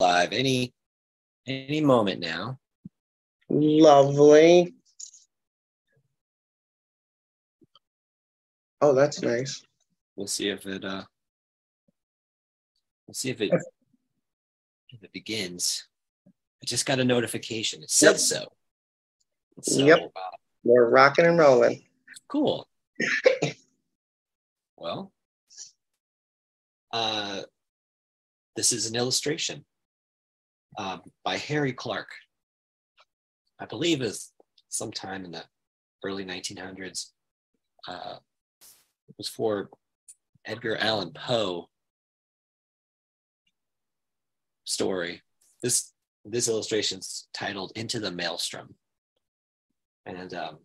live any any moment now. Lovely. Oh, that's nice. We'll see if it uh we'll see if it if it begins. I just got a notification. It said Yep. so. So Yep. uh, We're rocking and rolling. cool. well, uh this is an illustration um, by Harry Clarke. I believe is sometime in the early 1900s. Uh, it was for Edgar Allan Poe story. This this illustration's titled "Into the Maelstrom," and um,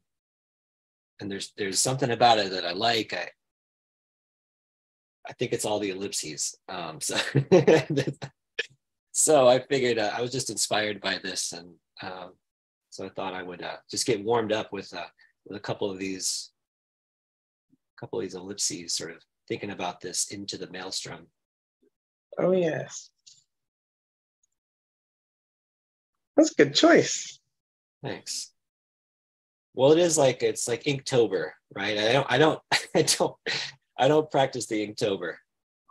and there's there's something about it that I like. I I think it's all the ellipses. Um, so so I figured uh, I was just inspired by this, and um, so I thought I would uh, just get warmed up with uh, with a couple of these a couple of these ellipses, sort of thinking about this into the maelstrom. Oh, yes. That's a good choice. Thanks. Well, it is like it's like Inktober, right? I don't, I don't, I don't, I don't practice the Inktober,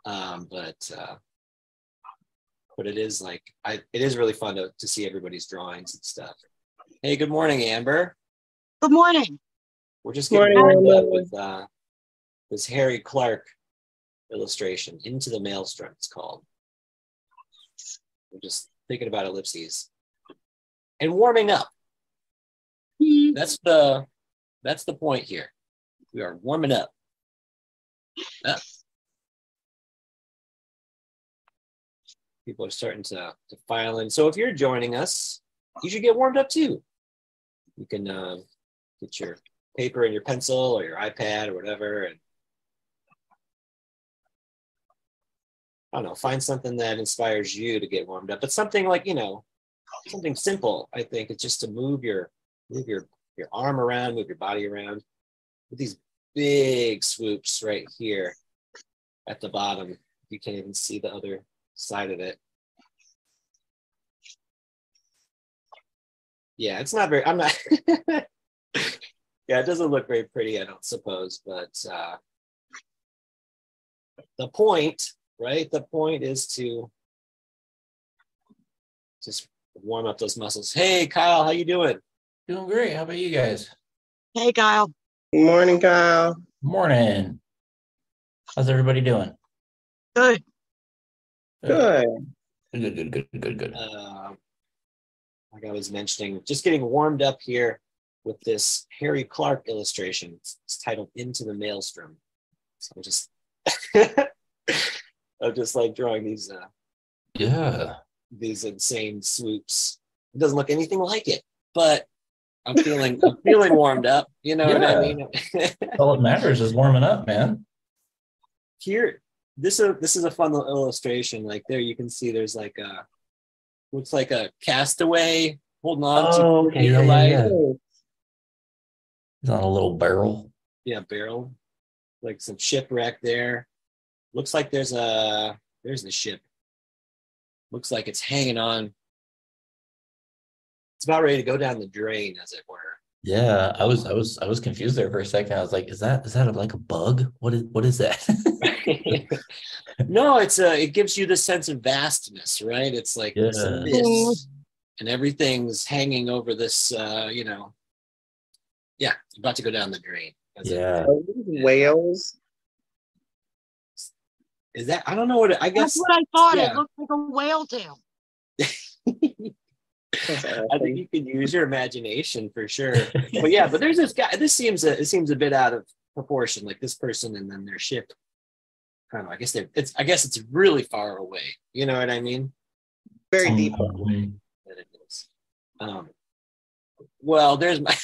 um, but uh, but it is like I, it is really fun to to see everybody's drawings and stuff. Hey, good morning, Amber. Good morning. We're just getting Morning, warmed up with uh, this Harry Clarke illustration, "Into the Maelstrom." It's called. We're just thinking about ellipses and warming up. Hmm, That's the that's the point here. We are warming up. Up. People are starting to, to file in. So if you're joining us, you should get warmed up too. You can uh, get your paper and your pencil or your iPad or whatever, and I don't know, find something that inspires you to get warmed up. But something like you know, something simple. I think it's just to move your move your your arm around, move your body around with these big swoops right here at the bottom. You can't even see the other side of it. Yeah, it's not very, I'm not, yeah, it doesn't look very pretty, I don't suppose, but uh, the point, right? The point is to just warm up those muscles. Hey, Kyle, how you doing? Doing great. How about you guys? Hey, Kyle. Good morning, Kyle. Morning. How's everybody doing? Good. Good. Good, good, good, good, good. uh, like I was mentioning, just getting warmed up here with this Harry Clarke illustration. It's, it's titled "Into the Maelstrom." So I'm just, I'm just like drawing these uh, Yeah. these insane swoops. It doesn't look anything like it, but I'm feeling, I'm feeling warmed up. You know what I mean? All that matters is warming up, man. here, this is this is a fun little illustration. Like there, you can see there's like a looks like a castaway holding on to Oh, okay. the Yeah, yeah, yeah. He's on a little barrel. yeah, barrel, like some shipwreck there. Looks like there's a there's the ship. Looks like it's hanging on. It's about ready to go down the drain, as it were. Yeah, I was, I was, I was confused there for a second. I was like, "Is that, is that like a bug? What is, what is that?" no, it's a it gives you the sense of vastness, right? It's like this Yeah. abyss, and everything's hanging over this. Uh, you know, yeah, about to go down the drain. as it yeah. Whales? Is that I don't know what it, I That's what I thought. yeah. It looked like a whale tail. That's I think you can use your imagination for sure. But yeah, but there's this guy. This seems a, it seems a bit out of proportion. Like this person and then their ship. I don't know. I guess they're. It's. I guess it's really far away. You know what I mean? Very deep. Um, That it is. Um. Well, there's my.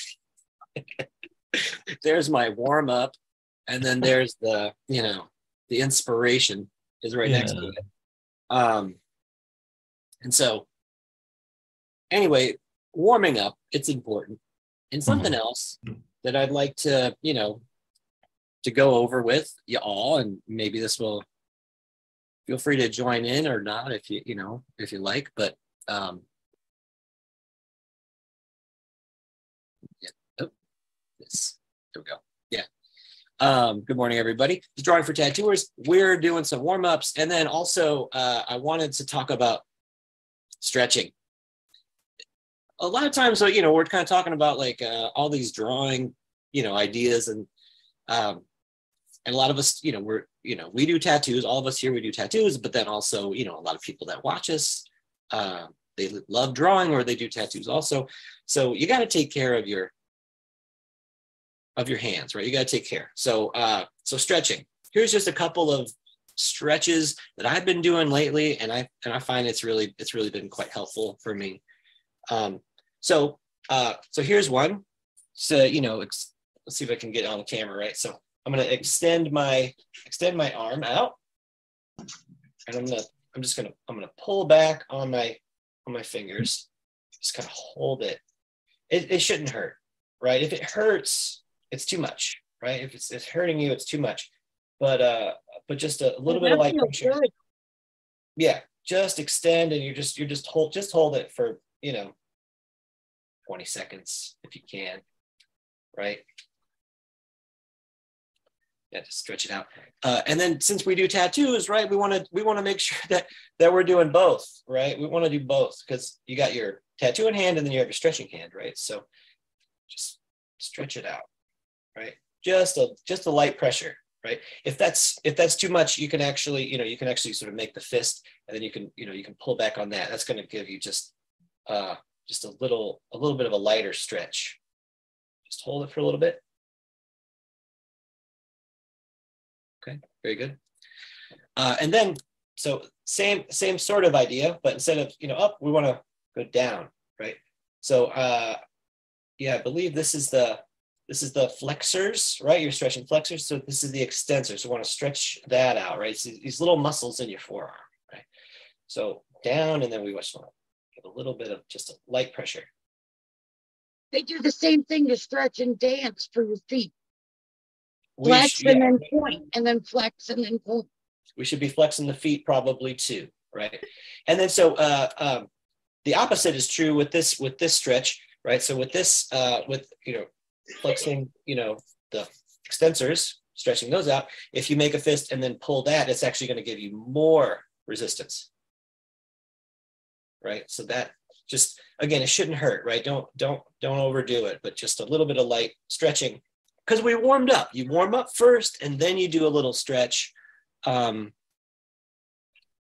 there's my warm up, and then there's the you know the inspiration is right next to it. Um. And so. Anyway, warming up. It's important, and something else that I'd like to you know to go over with you all, and maybe this will feel free to join in or not if you you know if you like but um yeah oh, this there we go. Yeah. Um good morning everybody. It's drawing for tattooers we're doing some warm-ups and then also uh i wanted to talk about stretching a lot of times so you know we're kind of talking about like uh, all these drawing you know ideas and um and a lot of us you know we're you know we do tattoos all of us here we do tattoos but then also you know a lot of people that watch us uh, they love drawing or they do tattoos also. So you got to take care of your of your hands right? You got to take care. So uh so stretching. Here's just a couple of stretches that i've been doing lately and i and i find it's really it's really been quite helpful for me um so uh so here's one so you know let's see if i can get on the camera right so I'm gonna extend my extend my arm out, and I'm gonna I'm just gonna I'm gonna pull back on my on my fingers, just kind of hold it. It, it shouldn't hurt, right? If it hurts, it's too much, right? If it's, it's hurting you, it's too much. But uh, but just a little bit of light pressure. Good. Yeah, just extend, and you're just you're just hold just hold it for you know 20 seconds if you can, right? yeah, just stretch it out. Uh, and then since we do tattoos, right, we want to we want to make sure that that we're doing both, right? We want to do both because you got your tattoo in hand and then you have your stretching hand, right? So just stretch it out, right? Just a just a light pressure, right? If that's if that's too much, you can actually you know you can actually sort of make the fist and then you can you know you can pull back on that. That's going to give you just uh just a little a little bit of a lighter stretch. Just hold it for a little bit. Okay, very good. Uh, and then, so same same sort of idea, but instead of you know up, we want to go down, right? So uh, yeah, I believe this is the this is the flexors, right? You're stretching flexors. So this is the extensors. So we want to stretch that out, right? So these little muscles in your forearm, right? So down, and then we want to give a little bit of just a light pressure. They do the same thing to stretch and dance for your feet. We Flex sh- and yeah, then point, and then flex and then point. we should be flexing the feet probably too right and then so uh, um, the opposite is true with this with this stretch right so with this uh, with you know flexing you know the extensors stretching those out if you make a fist and then pull that it's actually going to give you more resistance right so that just again it shouldn't hurt right don't don't don't overdo it but just a little bit of light stretching because we warmed up you warm up first and then you do a little stretch um,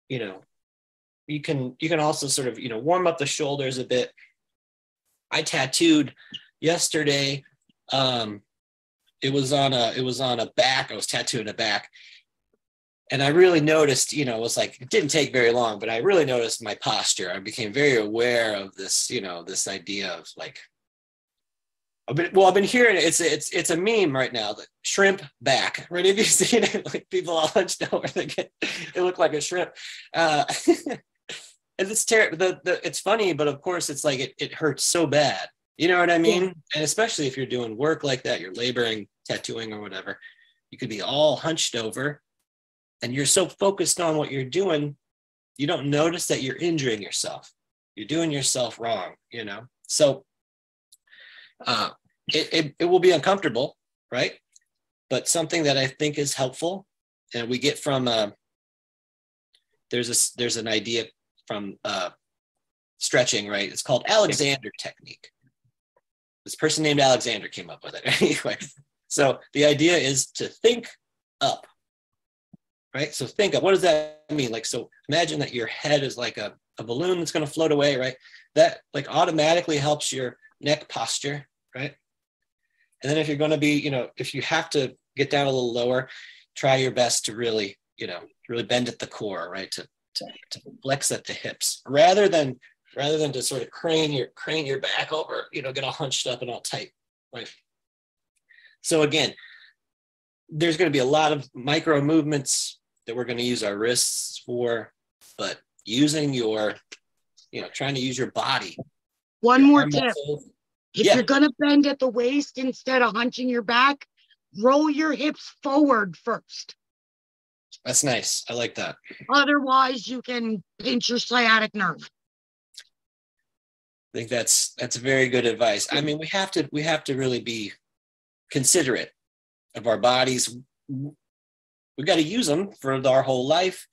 you know, you can you can also sort of you know warm up the shoulders a bit. I tattooed yesterday. Um, it was on a it was on a back. I was tattooing a back, and I really noticed. You know, it was like it didn't take very long, but I really noticed my posture. I became very aware of this. You know, this idea of like I've been, well, I've been hearing it. It's it's it's a meme right now. The shrimp back. Right? Have you seen it? Like people all hunched over, they get they look like a shrimp. Uh, and it's terrible. The, the it's funny, but of course, it's like it it hurts so bad. You know what I mean? And especially if you're doing work like that, you're laboring, tattooing or whatever. You could be all hunched over, and you're so focused on what you're doing, you don't notice that you're injuring yourself. You're doing yourself wrong. You know. So uh, it, it, it will be uncomfortable, right? But something that I think is helpful, and we get from uh, there's a there's an idea from uh, stretching, right? It's called Alexander technique. This person named Alexander came up with it anyway. So the idea is to think up, right? So think of What does that mean? Like, so imagine that your head is like a, a balloon that's going to float away, right? That like automatically helps your neck posture, right? And then if you're going to be, you know, if you have to get down a little lower, try your best to really, you know, really bend at the core, right? To, to, to flex at the hips rather than rather than to sort of crane your crane your back over, you know, get all hunched up and all tight, right? So again, there's going to be a lot of micro movements that we're going to use our wrists for, but using your, you know, trying to use your body. One your more tip. muscles. If Yeah. you're gonna bend at the waist instead of hunching your back, roll your hips forward first. That's nice. I like that. Otherwise, you can pinch your sciatic nerve. I think that's that's very good advice. I mean, we have to we have to really be considerate of our bodies. We got to use them for our whole life.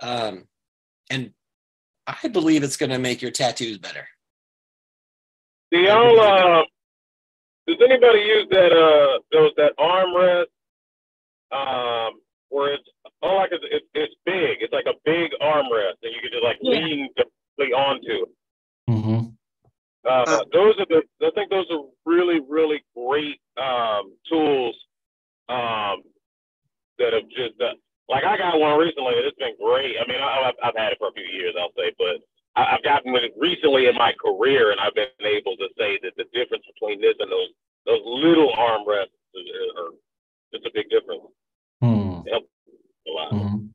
Um, and I believe it's going to make your tattoos better. Do y'all, uh, does anybody use that, uh, those, that armrest, um, where it's, all I could, it's, it's big. It's like a big armrest that you can just like Yeah. lean completely onto. hmm Uh, Uh, those are the, I think those are really, really great, um, tools, um, that have just, uh, like I got one recently and it's been great. I mean, I, I've, I've had it for a few years, I'll say, but I, I've gotten it recently in my career and I've been able to say that the difference between this and those, those little armrests is, are, it's a big difference. Hmm. A lot. hmm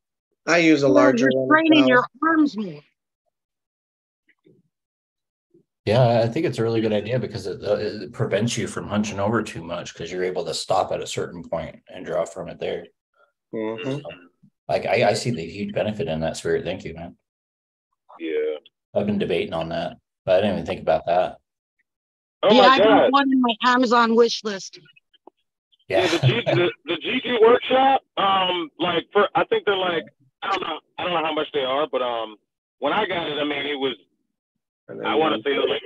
I use a Well, larger You're one. training your arms more. Yeah, I think it's a really good idea because it, uh, it prevents you from hunching over too much because you're able to stop at a certain point and draw from it there. Mhm. Like I, I see the huge benefit in that spirit. Thank you, man. Yeah. I've been debating on that, but I didn't even think about that. Oh yeah, I got one in my Amazon wish list. Yeah, Yeah. the, G, the the GG workshop, um, like for I think they're like I don't know I don't know how much they are, but um, when I got it, I mean it was then I want to say it was like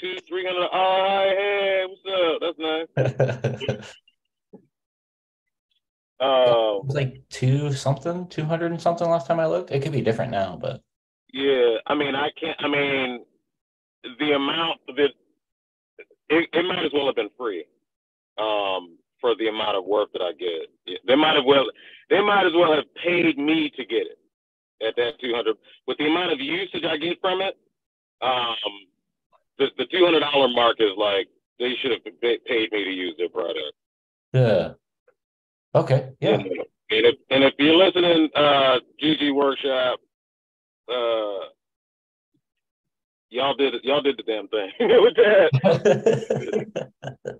two three hundred. Oh hi, hey, what's up? That's nice. it Um, was like two something, two hundred and something last time I looked. It could be different now, but yeah, I mean I can't. I mean the amount that it, it might as well have been free. Um, for the amount of work that I get, they might have well they might as well have paid me to get it. at that 200 with the amount of usage I get from it. Um, the the $200 mark is like they should have paid me to use their product. yeah. Okay. Yeah. And, and if and if you're listening, uh, GG Workshop, uh, y'all did it. Y'all did the damn thing with that.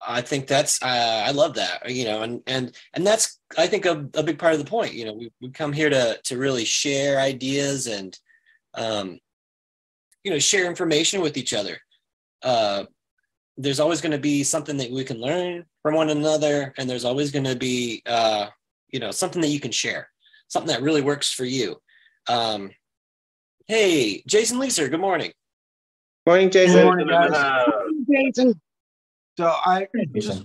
I think that's uh, I love that you know and and and that's I think a, a big part of the point you know we, we come here to to really share ideas and um, you know share information with each other uh, there's always going to be something that we can learn from one another and there's always going to be uh, you know something that you can share something that really works for you um, hey Jason Leeser good morning Morning, Good Jason. morning, guys. Uh, Jason, So I just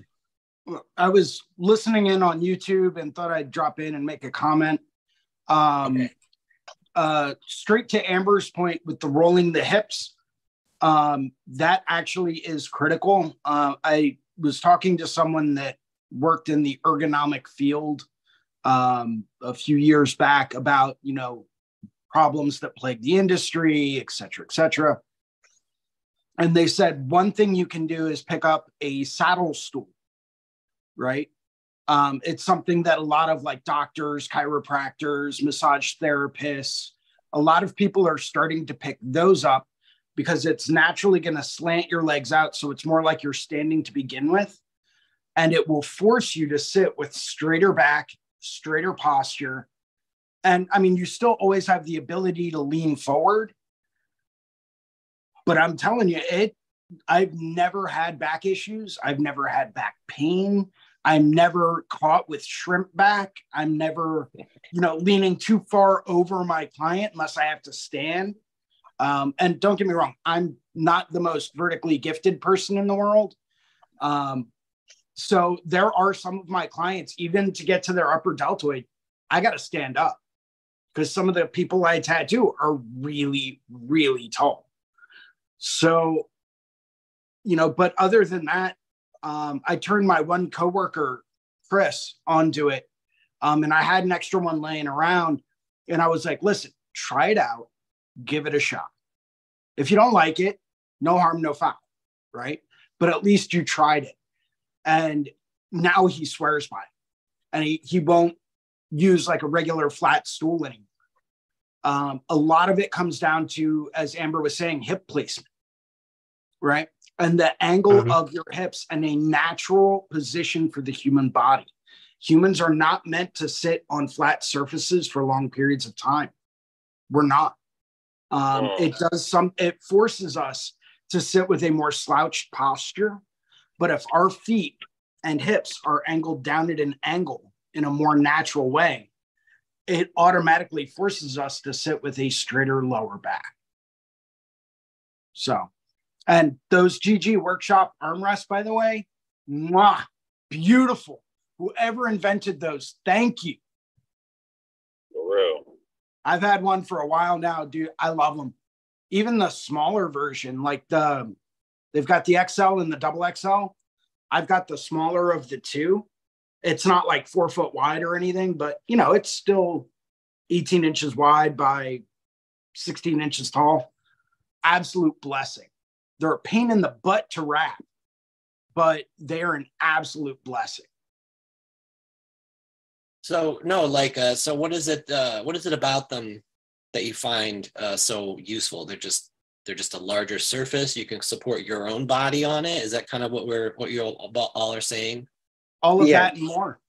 I was listening in on YouTube and thought I'd drop in and make a comment. Um, Okay. uh, straight to Amber's point with the rolling the hips, um, that actually is critical. Uh, I was talking to someone that worked in the ergonomic field um, a few years back about you know problems that plague the industry, et cetera, et cetera. And they said one thing you can do is pick up a saddle stool, right? Um, it's something that a lot of like doctors, chiropractors, massage therapists, a lot of people are starting to pick those up because it's naturally going to slant your legs out. So it's more like you're standing to begin with. And it will force you to sit with straighter back, straighter posture. And I mean, you still always have the ability to lean forward. But I'm telling you, it, I've never had back issues. I've never had back pain. I'm never caught with shrimp back. I'm never, you know, leaning too far over my client unless I have to stand. Um, and don't get me wrong, I'm not the most vertically gifted person in the world. Um, so there are some of my clients, even to get to their upper deltoid, I got to stand up because some of the people I tattoo are really, really tall. So, you know, but other than that, um, I turned my one coworker, Chris, onto it. Um, and I had an extra one laying around. And I was like, listen, try it out, give it a shot. If you don't like it, no harm, no foul, right? But at least you tried it. And now he swears by it. And he, he won't use like a regular flat stool anymore. Um, a lot of it comes down to, as Amber was saying, hip placement, right? and the angle Mhm. of your hips and a natural position for the human body. Humans are not meant to sit on flat surfaces for long periods of time. We're not. Um, Oh. It does some, it forces us to sit with a more slouched posture. But if our feet and hips are angled down at an angle in a more natural way, it automatically forces us to sit with a straighter lower back. So, and those GG workshop armrests, by the way, mwah, beautiful. Whoever invented those, thank you. I've had one for a while now, dude. I love them. Even the smaller version, like the they've got the XL and the double XL. I've got the smaller of the two. It's not like four foot wide or anything, but you know, it's still 18 inches wide by 16 inches tall. Absolute blessing. They're a pain in the butt to wrap, but they're an absolute blessing. So no, like uh so what is it uh what is it about them that you find uh so useful? They're just they're just a larger surface. You can support your own body on it. Is that kind of what we're what you all, all are saying? All of Yeah. that and more.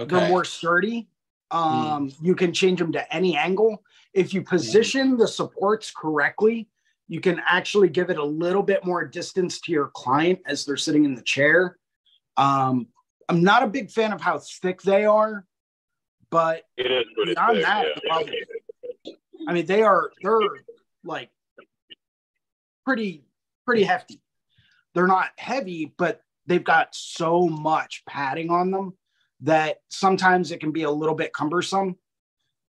Okay. They're more sturdy. Um, You can change them to any angle. If you position the supports correctly, you can actually give it a little bit more distance to your client as they're sitting in the chair. Um, I'm not a big fan of how thick they are, but It is Beyond that, yeah. I mean they are they're like pretty pretty hefty. They're not heavy, but they've got so much padding on them that sometimes it can be a little bit cumbersome.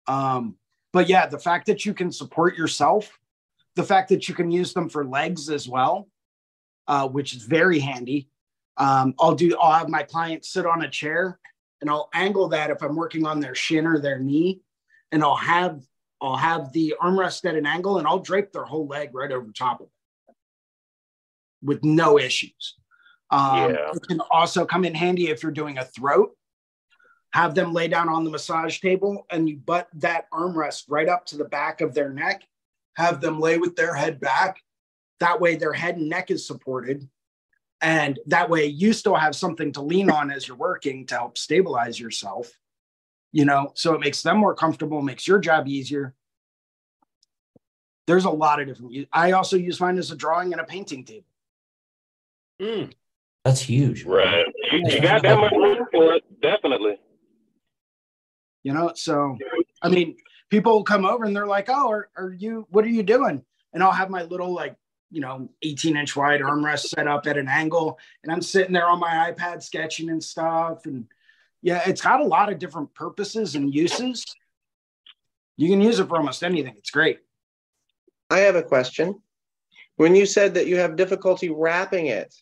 Um, but yeah, the fact that you can support yourself, the fact that you can use them for legs as well, uh, which is very handy. Um, I'll do. I'll have my client sit on a chair, and I'll angle that if I'm working on their shin or their knee, and I'll have I'll have the armrest at an angle, and I'll drape their whole leg right over top of it with no issues. Um, Yeah. It can also come in handy if you're doing a throat. Have them lay down on the massage table, and you butt that armrest right up to the back of their neck. Have them lay with their head back. That way, their head and neck is supported. And that way, you still have something to lean on as you're working to help stabilize yourself. You know, so it makes them more comfortable, makes your job easier. There's a lot of different. I also use mine as a drawing and a painting table. Mm, That's huge. Right. You, you got that much room for it, definitely. You know, so I mean, people will come over and they're like, "Oh, are, are you? What are you doing?" And I'll have my little like, you know, 18 inch wide armrest set up at an angle, and I'm sitting there on my iPad sketching and stuff. And yeah, it's got a lot of different purposes and uses. You can use it for almost anything. It's great. I have a question. When you said that you have difficulty wrapping it,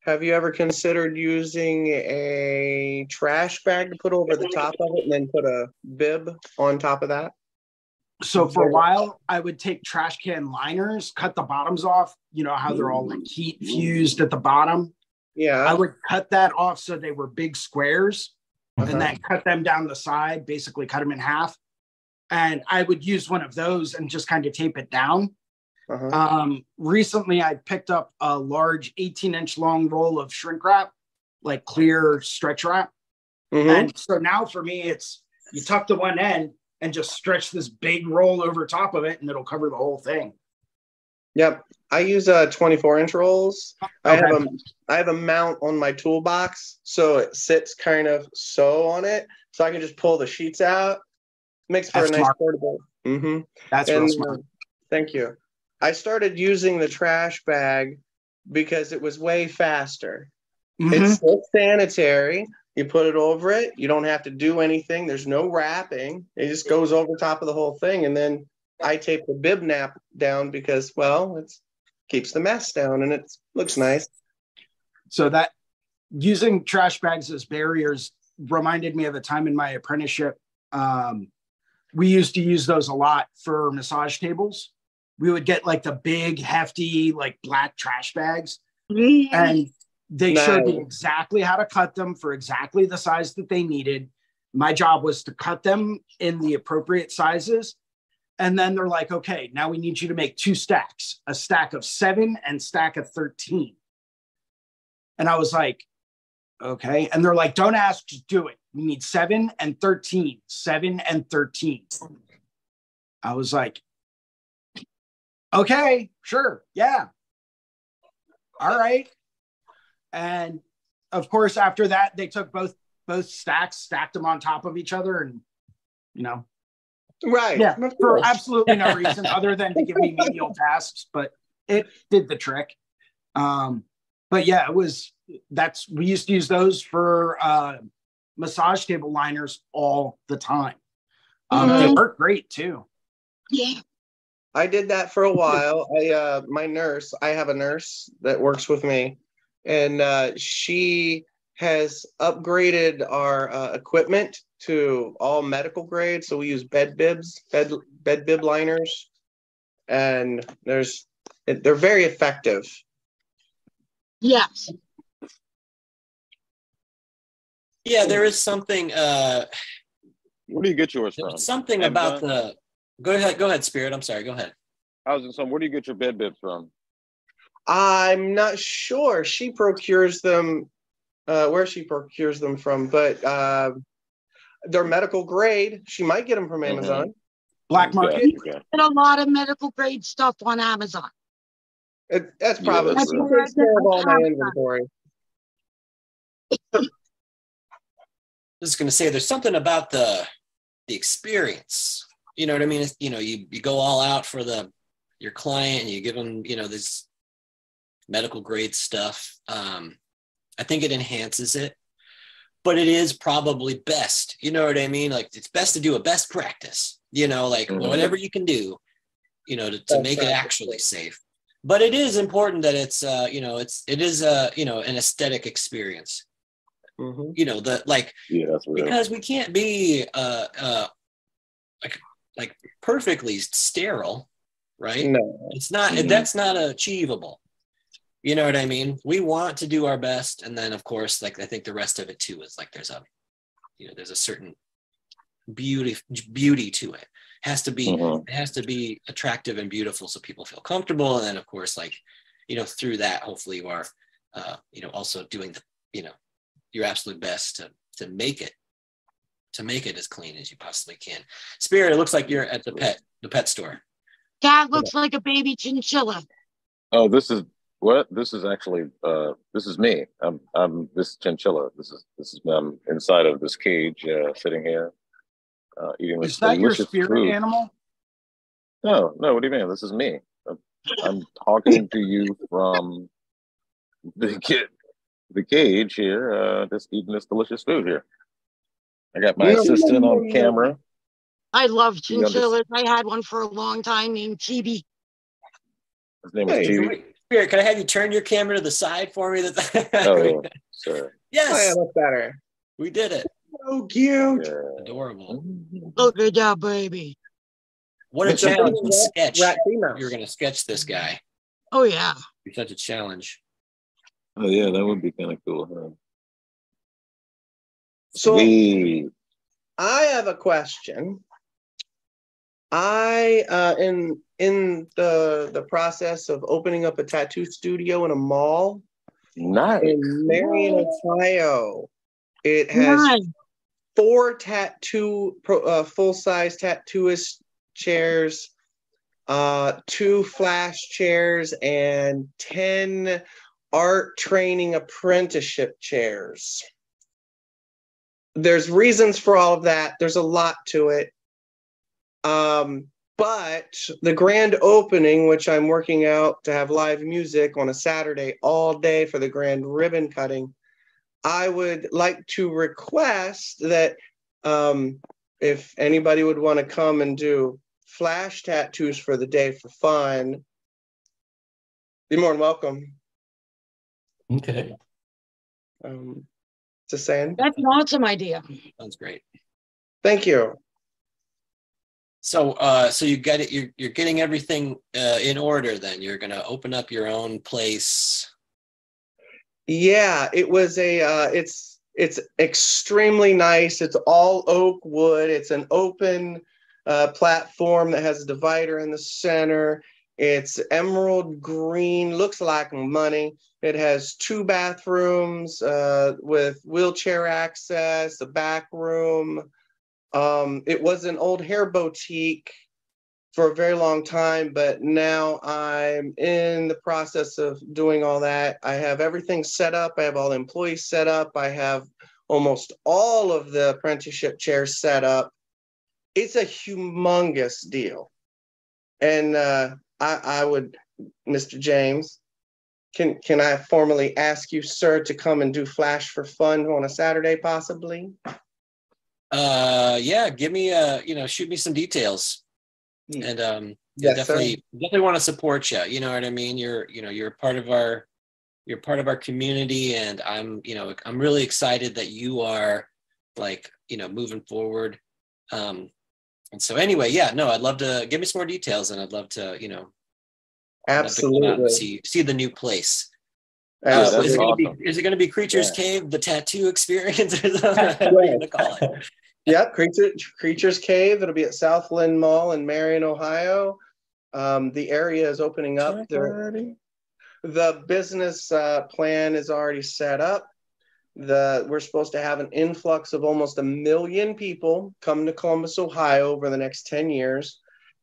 have you ever considered using a trash bag to put over the top of it and then put a bib on top of that? So for a while, I would take trash can liners, cut the bottoms off. You know how they're all like heat fused at the bottom. Yeah. I would cut that off so they were big squares. uh-huh. and then cut them down the side, basically cut them in half. And I would use one of those and just kind of tape it down. Uh-huh. Um, recently, I picked up a large 18 inch long roll of shrink wrap, like clear stretch wrap. Mhm. And so now for me, it's you tuck the one end and just stretch this big roll over top of it, and it'll cover the whole thing. Yep. I use uh 24 inch rolls. I have a I have a mount on my toolbox so it sits kind of so on it so I can just pull the sheets out. Makes for That's a nice smart. portable. hmm That's real smart. uh, Thank you. I started using the trash bag because it was way faster. Mhm. It's still sanitary. You put it over it. You don't have to do anything. There's no wrapping. It just goes over top of the whole thing. And then I tape the bib nap down because, well, it keeps the mess down and it looks nice. So that using trash bags as barriers reminded me of a time in my apprenticeship. Um, we used to use those a lot for massage tables. We would get like the big, hefty, like black trash bags, and they showed me exactly how to cut them for exactly the size that they needed. My job was to cut them in the appropriate sizes. And then they're like, okay, now we need you to make two stacks a stack of seven and stack of 13 And I was like, okay. And they're like, don't ask, just do it. We need seven and 13, seven and 13. I was like, okay, sure. Yeah. All right. And of course, after that, they took both both stacks, stacked them on top of each other, and you know, Right. yeah, for absolutely no reason other than to give me menial tasks, but it did the trick. Um, but yeah, it was that's we used to use those for uh, massage table liners all the time. Um, They Mhm. work great too. Yeah. I did that for a while. I uh my nurse, I have a nurse that works with me, and uh she has upgraded our uh, equipment to all medical grade. So we use bed bibs, bed bed bib liners, and there's they're very effective. Yes. Yeah, there is something. Uh, Where do you get yours from? there's something about the. Go ahead. Go ahead, Spirit. I'm sorry. Go ahead. I was saying, where do you get your bed bibs from? I'm not sure. She procures them uh where she procures them from, but uh they're medical grade. She might get them from Mhm. Amazon. Black market. Okay, okay. And a lot of medical grade stuff on Amazon. It, that's Yeah, probably that's she right. takes all my inventory. just going to say there's something about the the experience you know what i mean It's- you know you, you go all out for the your client and you give them you know this medical grade stuff um i think it enhances it but it is probably best you know what i mean like it's best to do a best practice you know like Mhm. whatever you can do you know to, to make it actually safe but it is important that it's uh you know it's it is a you know an aesthetic experience Mhm. you know the like Yeah, that's real. because we can't be uh uh like like perfectly sterile right No. it's not Mhm. that's not achievable you know what i mean? We want to do our best and then of course like i think the rest of it too is like there's a you know there's a certain beauty beauty to it. Has to be Mhm. it has to be attractive and beautiful so people feel comfortable and then of course like you know through that hopefully you are uh you know also doing the you know your absolute best to to make it to make it as clean as you possibly can. Spirit it looks like you're at the pet the pet store. That looks like a baby chinchilla. Oh, this is what? This is actually uh this is me. I'm I'm this chinchilla. This is this is I'm inside of this cage uh sitting here uh eating this Is that your spirit food. animal? No, no, what do you mean? This is me. I'm, I'm talking to you from the kid the cage here, uh just eating this delicious food here. I got my Yum, assistant yum, on yum, camera. I love You understand- chinchillas. I had one for a long time named Chibi. His name Hey, is TV. Wait, spirit can i have you turn your camera to the side for me that Oh, sorry. Oh, yes yeah, that's better. we did it So cute. Yeah. adorable Look good job, baby. what a challenge big to sketch you're going to sketch this guy Oh yeah. It's such a challenge Oh yeah, that would be kind of cool, huh? So Sweet. I have a question. I uh in in the the process of opening up a tattoo studio in a mall Nice. in Marion, Ohio. It has Nice. four tattoo uh, full size tattooist chairs, uh, two flash chairs, and ten art training apprenticeship chairs. There's reasons for all of that. There's a lot to it. Um, but the grand opening, which I'm working out to have live music on a Saturday all day for the grand ribbon cutting, I would like to request that um, if anybody would want to come and do flash tattoos for the day for fun, be more than welcome. Okay. Um, just saying. That's an awesome idea. sounds great Thank you. So, uh, so you get it. You're you're getting everything uh, in order. Then you're gonna open up your own place. Yeah, it was a. Uh, it's it's extremely nice. It's all oak wood. It's an open uh, platform that has a divider in the center. It's emerald green, looks like money. It has two bathrooms uh, with wheelchair access, a back room. Um, it was an old hair boutique for a very long time, but now I'm in the process of doing all that. I have everything set up. I have all the employees set up. I have almost all of the apprenticeship chairs set up. It's a humongous deal. And uh, I, I would, Mr. James, can can I formally ask you, sir, to come and do Flash for fun on a Saturday, possibly? Uh, yeah, give me uh, you know, shoot me some details, Hmm. and um, yeah, Yes, sir. definitely, definitely want to support you. You know what I mean? You're, you know, you're part of our, you're part of our community, and I'm, you know, I'm really excited that you are, like, you know, moving forward. Um, and so anyway, yeah, no, I'd love to give me some more details, and I'd love to, you know, I'd love to come out and Absolutely. see see the new place. Uh, Absolutely. is it gonna awesome. be is it gonna be Creatures Yeah. Cave, the tattoo experience, or something? What are you gonna call it? Yep, Creature, Creatures Cave. It'll be at Southland Mall in Marion, Ohio. Um, the area is opening up. There, the business uh, plan is already set up. The we're supposed to have an influx of almost a million people come to Columbus, Ohio, over the next ten years.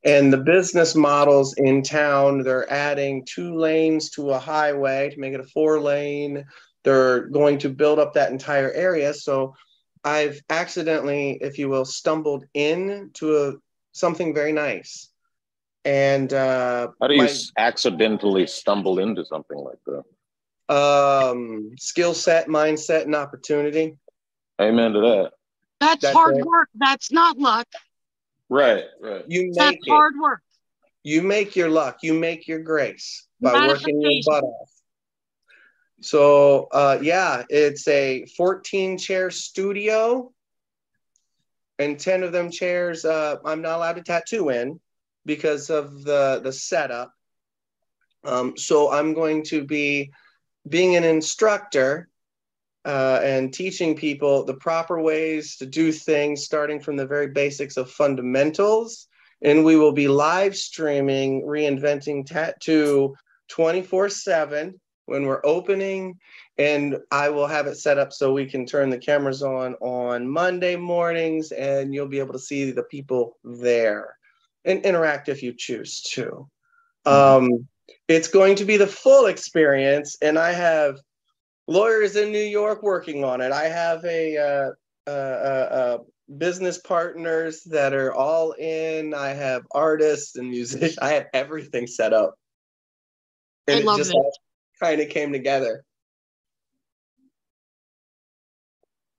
And the business models in town, they're adding two lanes to a highway to make it a four lane. They're going to build up that entire area. So I've accidentally, if you will, stumbled into a something very nice. And uh, How do you my- s- accidentally stumble into something like that? um, skill set, mindset, and opportunity. Amen to that. That's, That's hard it. work. That's not luck. Right, right. You That's make it. hard work. You make your luck. You make your grace by working your butt off. So uh, yeah, it's a 14 chair studio, and 10 of them chairs uh, I'm not allowed to tattoo in because of the the setup. Um, so I'm going to be being an instructor uh, and teaching people the proper ways to do things, starting from the very basics of fundamentals. And we will be live streaming reinventing tattoo 24 7 when we're opening. And I will have it set up so we can turn the cameras on on Monday mornings and you'll be able to see the people there and interact if you choose to. Um, it's going to be the full experience, and I have lawyers in New York working on it. I have a uh, uh, uh, uh, business partners that are all in. I have artists and musicians. I have everything set up, and I it love just it. All kind of came together.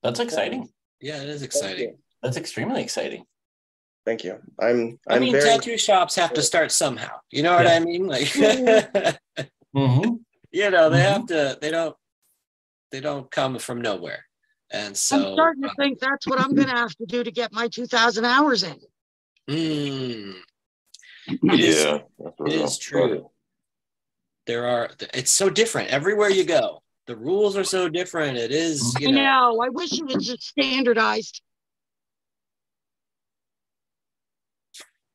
That's exciting. Yeah, it is exciting. That's extremely exciting. Thank you. I'm. I I'm mean, very. tattoo shops have to start somehow. You know what Yeah. I mean? Like, Mm-hmm. you know, they Mhm. have to. They don't. They don't come from nowhere, and so. I'm starting to uh, think that's what I'm going to have to do to get my 2,000 hours in. mm, It is- Yeah, that's it real. is true. There are. It's so different everywhere you go. The rules are so different. It is. You I know. know. I wish it was just standardized.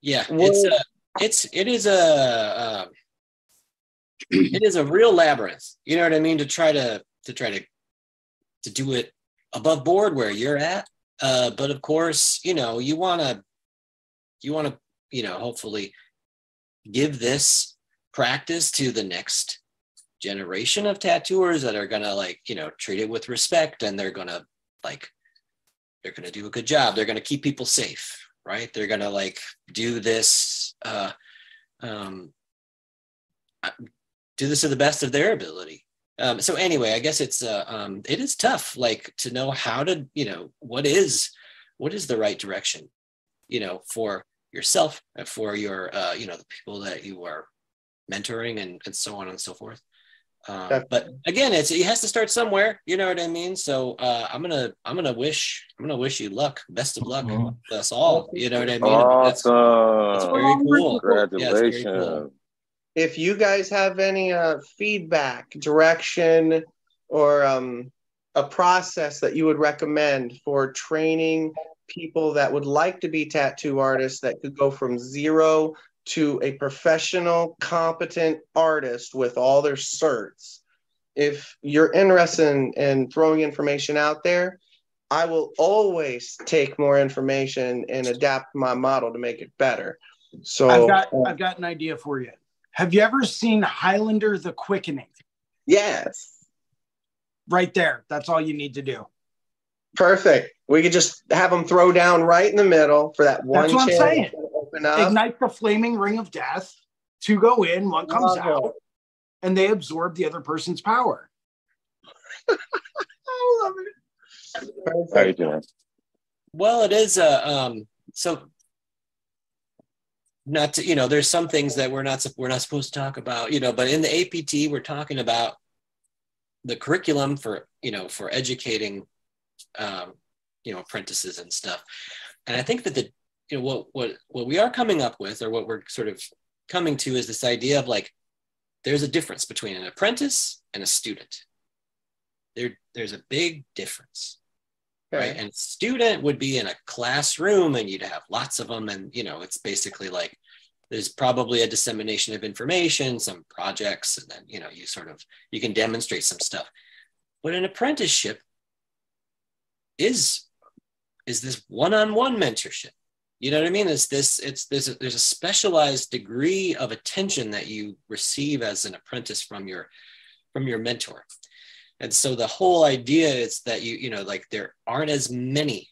Yeah, it's a, it's it is a um, it is a real labyrinth. You know what I mean? To try to to try to to do it above board where you're at. Uh, but of course, you know, you want to you want to you know hopefully give this practice to the next generation of tattooers that are gonna like you know treat it with respect and they're gonna like they're gonna do a good job. They're gonna keep people safe right they're gonna like do this uh um uh, do this to the best of their ability um so anyway i guess it's uh um it is tough like to know how to you know what is what is the right direction you know for yourself and for your uh you know the people that you are mentoring and, and so on and so forth um, but again it's it has to start somewhere you know what i mean so uh i'm gonna i'm gonna wish i'm gonna wish you luck best of luck Mhm. with us all you know what i mean that's, that's very cool Yeah, very Congratulations. cool. if you guys have any uh, feedback, direction, or um, a process that you would recommend for training people that would like to be tattoo artists that could go from zero to a professional, competent artist with all their certs. If you're interested in, in throwing information out there, I will always take more information and adapt my model to make it better. So I've got uh, I've got an idea for you. Have you ever seen Highlander the Quickening? yes, Right there. That's all you need to do. perfect. We could just have them throw down right in the middle for that one That's what I'm saying. To open up. Ignite the flaming ring of death. Two go in, one comes Love out, it. and they absorb the other person's power. I love it. How you Perfect. doing? Well, it is a um so not to, you know, there's some things that we're not we're not supposed to talk about, you know, but in the APT we're talking about the curriculum for, you know, for educating um, you know, apprentices and stuff. And I think that the you know what what what we are coming up with or what we're sort of coming to is this idea of like there's a difference between an apprentice and a student. There there's a big difference right? And student would be in a classroom and you'd have lots of them and you know it's basically like there's probably a dissemination of information some projects and then you know you sort of you can demonstrate some stuff. But an apprenticeship is is this one-on-one mentorship you know what i mean it's this it's there's a, there's a specialized degree of attention that you receive as an apprentice from your from your mentor and so the whole idea is that you, you know, like there aren't as many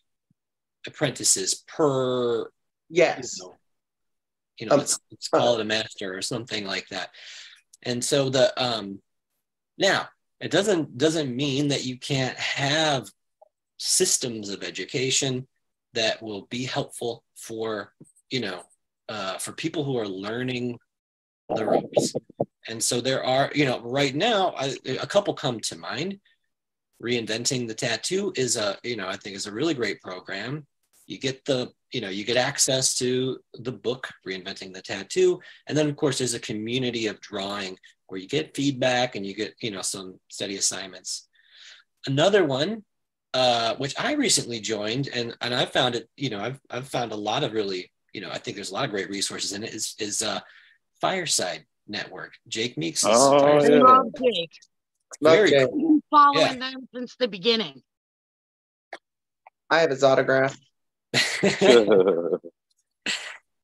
apprentices per, you Yes. know, you know Um, let's, let's call it a master or something like that. And so the um now it doesn't doesn't mean that you can't have systems of education that will be helpful for, you know, uh, for people who are learning the ropes. And so there are, you know, right now, I, a couple come to mind. Reinventing the tattoo is a, you know, I think is a really great program. You get the, you know, you get access to the book, Reinventing the Tattoo. And then, of course, there's a community of drawing where you get feedback and you get, you know, some study assignments. Another one, uh, which I recently joined, and, and I found it, you know, I've, I've found a lot of really, you know, I think there's a lot of great resources in it, is, is uh, Fireside Network. Jake Meeks is Oh, I Fireside yeah. love Jake. very Okay. cool. Been following Yeah. them since the beginning. I have his autograph.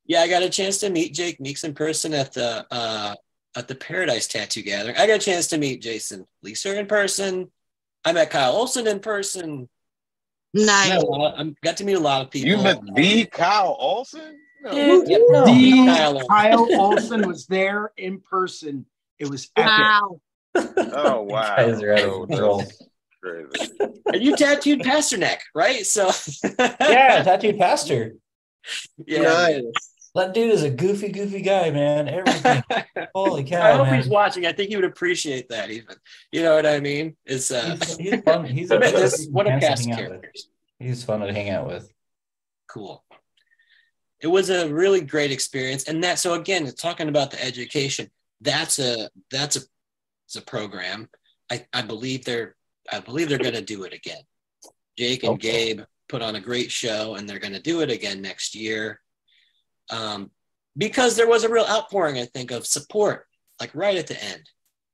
yeah, I got a chance to meet Jake Meeks in person at the uh, at the Paradise Tattoo Gathering. I got a chance to meet Jason Leeser in person. I met Kyle Olson in person. Nice. Met a lot- I got to meet a lot of people. You met the Kyle Olson? No. Dude, yep, no, The Kyle Olson. Kyle Olson was there in person. It was epic. Wow. Oh wow. Guys are out of control. Crazy. And you tattooed Pasternak, right? So Yeah, tattooed pastor. yeah. Nice. That dude is a goofy, goofy guy, man. Everything. Holy cow, I hope man. he's watching. I think he would appreciate that. Even you know what I mean? It's uh, He's, he's fun. He's a this one of cast to hang out with. characters. He's fun to hang out with. cool. It was a really great experience, and that so again, talking about the education, that's a that's a it's a program. I I believe they're I believe they're going to do it again. Jake and Okay. Gabe put on a great show, and they're going to do it again next year. Um, because there was a real outpouring, I think, of support, like right at the end.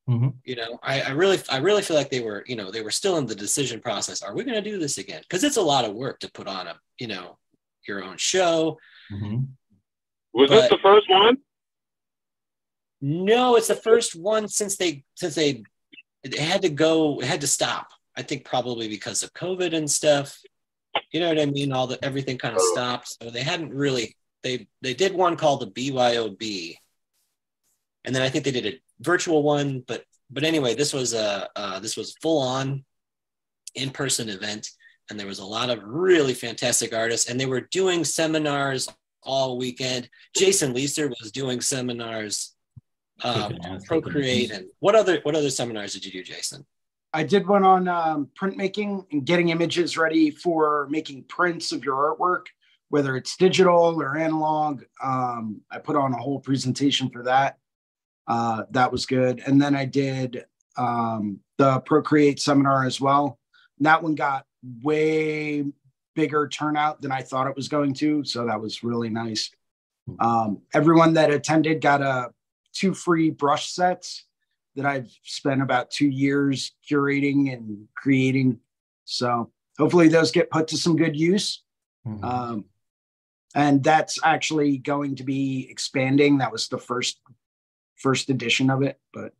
Mhm. You know, I, I really, I really feel like they were, you know, they were still in the decision process. Are we going to do this again? Because it's a lot of work to put on a, you know, your own show. Mhm. Was this the first one? No, it's the first one since they since they it had to go, it had to stop. I think probably because of COVID and stuff. You know what I mean? All the everything kind of stopped. So they hadn't really they they did one called the BYOB. And then I think they did a virtual one, but but anyway, this was a uh, this was full on in person event, and there was a lot of really fantastic artists, and they were doing seminars all weekend. Jason Leeser was doing seminars um, Kicking ass, kicking Procreate, and what other what other seminars did you do, Jason? I did one on um, printmaking and getting images ready for making prints of your artwork, whether it's digital or analog. Um, I put on a whole presentation for that. Uh, that was good. And then I did um, the Procreate seminar as well. And That one got way bigger turnout than I thought it was going to. So that was really nice. Um, everyone that attended got a two free brush sets that I've spent about two years curating and creating. So hopefully those get put to some good use. Mhm. Um, and that's actually going to be expanding. That was the first first edition of it, but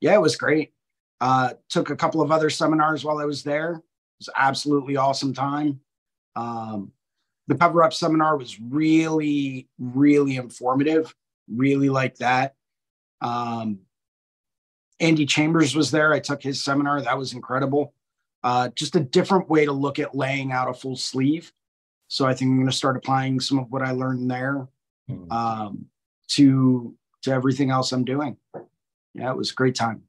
yeah, it was great. Uh, took a couple of other seminars while I was there. It was absolutely awesome time. Um, the cover up seminar was really, really informative. Really like that. Um, Andy Chambers was there. I took his seminar. That was incredible. Uh, just a different way to look at laying out a full sleeve. So I think I'm going to start applying some of what I learned there Mhm. um, to to everything else I'm doing. Yeah, it was a great time.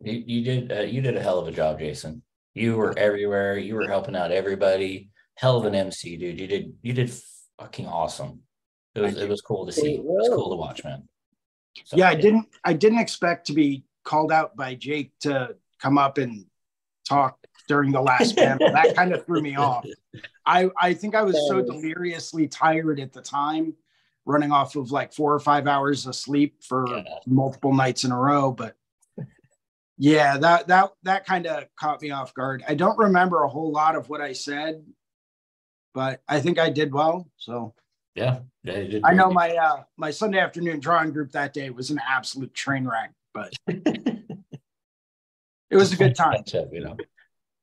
You, you did uh, you did a hell of a job, Jason. You were everywhere. You were helping out everybody. Hell of an MC, dude. You did you did fucking awesome. It was it was cool to see. It was cool to watch, man. So, yeah, I didn't I didn't expect to be called out by Jake to come up and talk during the last panel. That kind of threw me off. I I think I was so deliriously tired at the time, running off of like four or five hours of sleep for Yeah. multiple nights in a row. But yeah, that that that kind of caught me off guard. I don't remember a whole lot of what I said, but I think I did well. So Yeah, yeah, I know my uh my Sunday afternoon drawing group that day was an absolute train wreck, but it was a good time. Up, you know.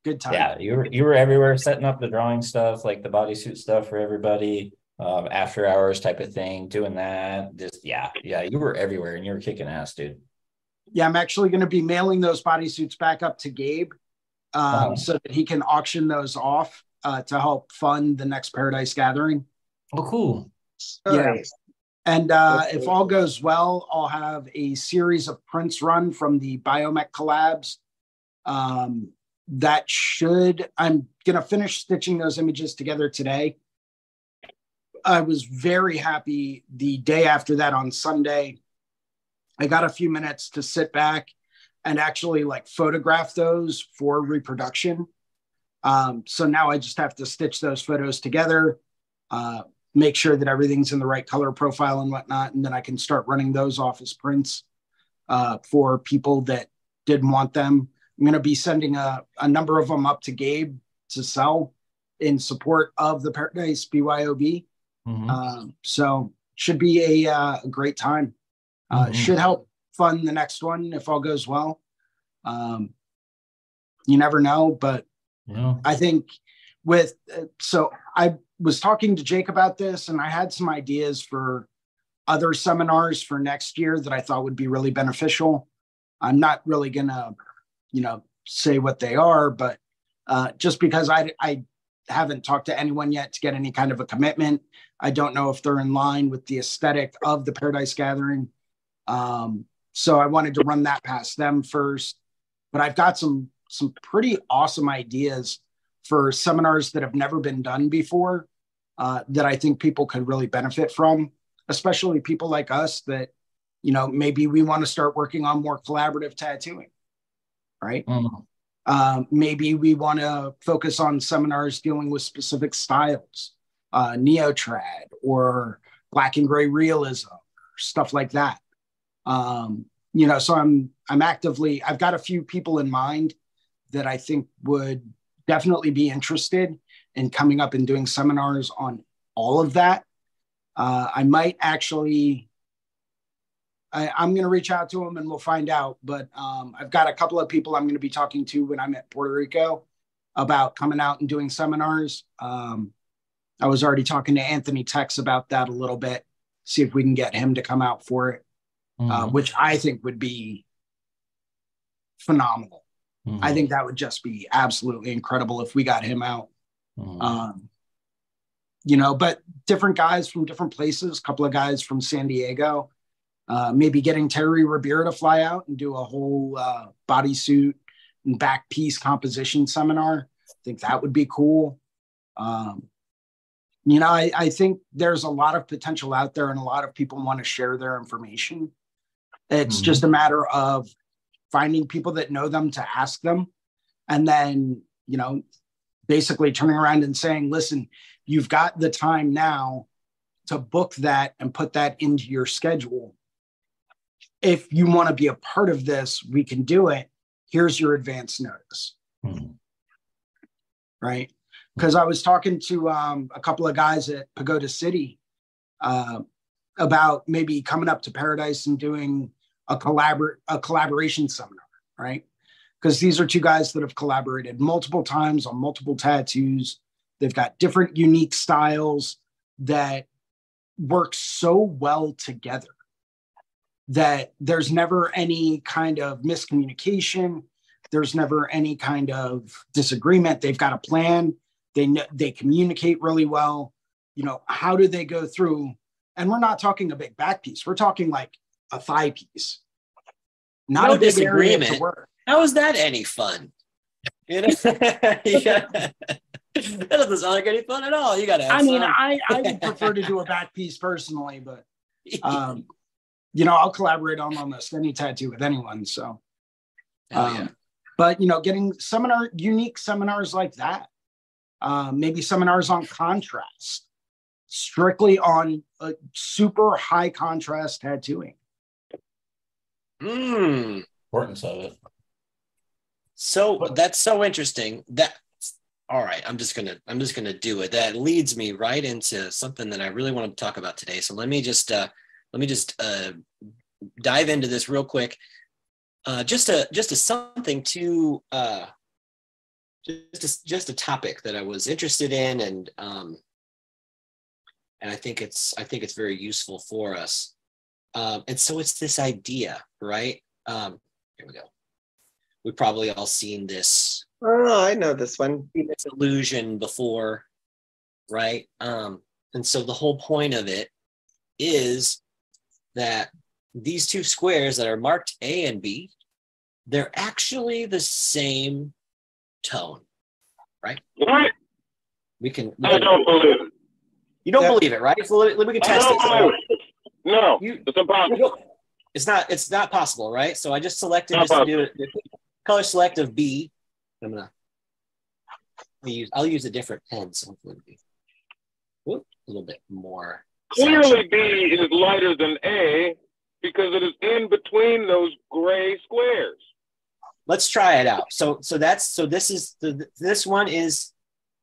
Good time. Yeah, you were you were everywhere setting up the drawing stuff, like the bodysuit stuff for everybody, um, after hours type of thing, doing that. Just yeah, yeah, you were everywhere and you were kicking ass, dude. Yeah, I'm actually going to be mailing those bodysuits back up to Gabe um, Uh-huh. so that he can auction those off uh, to help fund the next Paradise Gathering. Oh, cool. Yeah. Nice. And uh, That's if all goes well, I'll have a series of prints run from the Biomech collabs. Um, that should, I'm going to finish stitching those images together today. I was very happy the day after that on Sunday. I got a few minutes to sit back and actually like photograph those for reproduction. Um, so now I just have to stitch those photos together. Uh, make sure that everything's in the right color profile and whatnot. And then I can start running those off as prints uh, for people that didn't want them. I'm going to be sending a, a number of them up to Gabe to sell in support of the Paradise BYOB. Mhm. Um, so should be a, uh, great time. Uh, Mhm. Should help fund the next one if all goes well. Um, you never know, but Yeah. I think with uh, so I was talking to Jake about this, and I had some ideas for other seminars for next year that I thought would be really beneficial. I'm not really gonna, you know, say what they are, but uh, just because I I haven't talked to anyone yet to get any kind of a commitment, I don't know if they're in line with the aesthetic of the Paradise Gathering. Um, so I wanted to run that past them first, but I've got some some pretty awesome ideas for seminars that have never been done before uh, that I think people could really benefit from, especially people like us that, you know, maybe we want to start working on more collaborative tattooing, right? Mhm. Um, maybe we want to focus on seminars dealing with specific styles, uh, neotrad or black and gray realism, stuff like that. Um, you know, so I'm I'm actively I've got a few people in mind that I think would definitely be interested in coming up and doing seminars on all of that. Uh, I might actually I, I'm going to reach out to them and we'll find out. But um, I've got a couple of people I'm going to be talking to when I'm at Puerto Rico about coming out and doing seminars. Um, I was already talking to Anthony Tex about that a little bit, see if we can get him to come out for it, uh, Mhm. which I think would be phenomenal. Mhm. I think that would just be absolutely incredible if we got him out. Mhm. Um, you know, but different guys from different places, a couple of guys from San Diego, uh, maybe getting Terry Ribera to fly out and do a whole uh, bodysuit and back piece composition seminar. I think that would be cool. Um, you know, I, I think there's a lot of potential out there and a lot of people want to share their information. It's Mhm. just a matter of finding people that know them to ask them and then, you know, basically turning around and saying, listen, you've got the time now to book that and put that into your schedule. If you want to be a part of this, we can do it. Here's your advance notice. Hmm. Right. Because I was talking to um, a couple of guys at Pagoda City uh, about maybe coming up to Paradise and doing a collabor- a collaboration seminar, right? Because these are two guys that have collaborated multiple times on multiple tattoos. They've got different unique styles that work so well together that there's never any kind of miscommunication. There's never any kind of disagreement. They've got a plan. They they communicate really well. You know, how do they go through? And we're not talking a big back piece. We're talking like a thigh piece. Not No a big area to disagreement. How is that any fun? You know? yeah. That doesn't sound like any fun at all. You gotta I mean. I, I would prefer to do a back piece personally, but um, you know, I'll collaborate on almost any tattoo with anyone. So, Hell um, yeah. but you know, getting seminar, unique seminars like that, um, maybe seminars on contrast, strictly on uh, super high contrast tattooing. Mm. Importance of it. So that's so interesting. That all right. I'm just gonna I'm just gonna do it. That leads me right into something that I really want to talk about today. So let me just uh, let me just uh, dive into this real quick. Uh, just a just a something to uh, just a, just a topic that I was interested in, and um, and I think it's I think it's very useful for us. Um, and so it's this idea, right? Um, here we go. We've probably all seen this Oh, I know this one. this illusion before, right? Um, and so the whole point of it is that these two squares that are marked A and B, they're actually the same tone. Right? What? We can, we I can don't believe it. you don't Yeah. believe it, right? So let, let- we can test it. So it. No, you, it's impossible. it's not it's not possible, right? So I just selected just to do it color select of B. I'm gonna I'll use I'll use a different pen, so hopefully it'll be whoop, a little bit more. Clearly, B is lighter than A because it is in between those gray squares. Let's try it out. So so that's so this is the this one is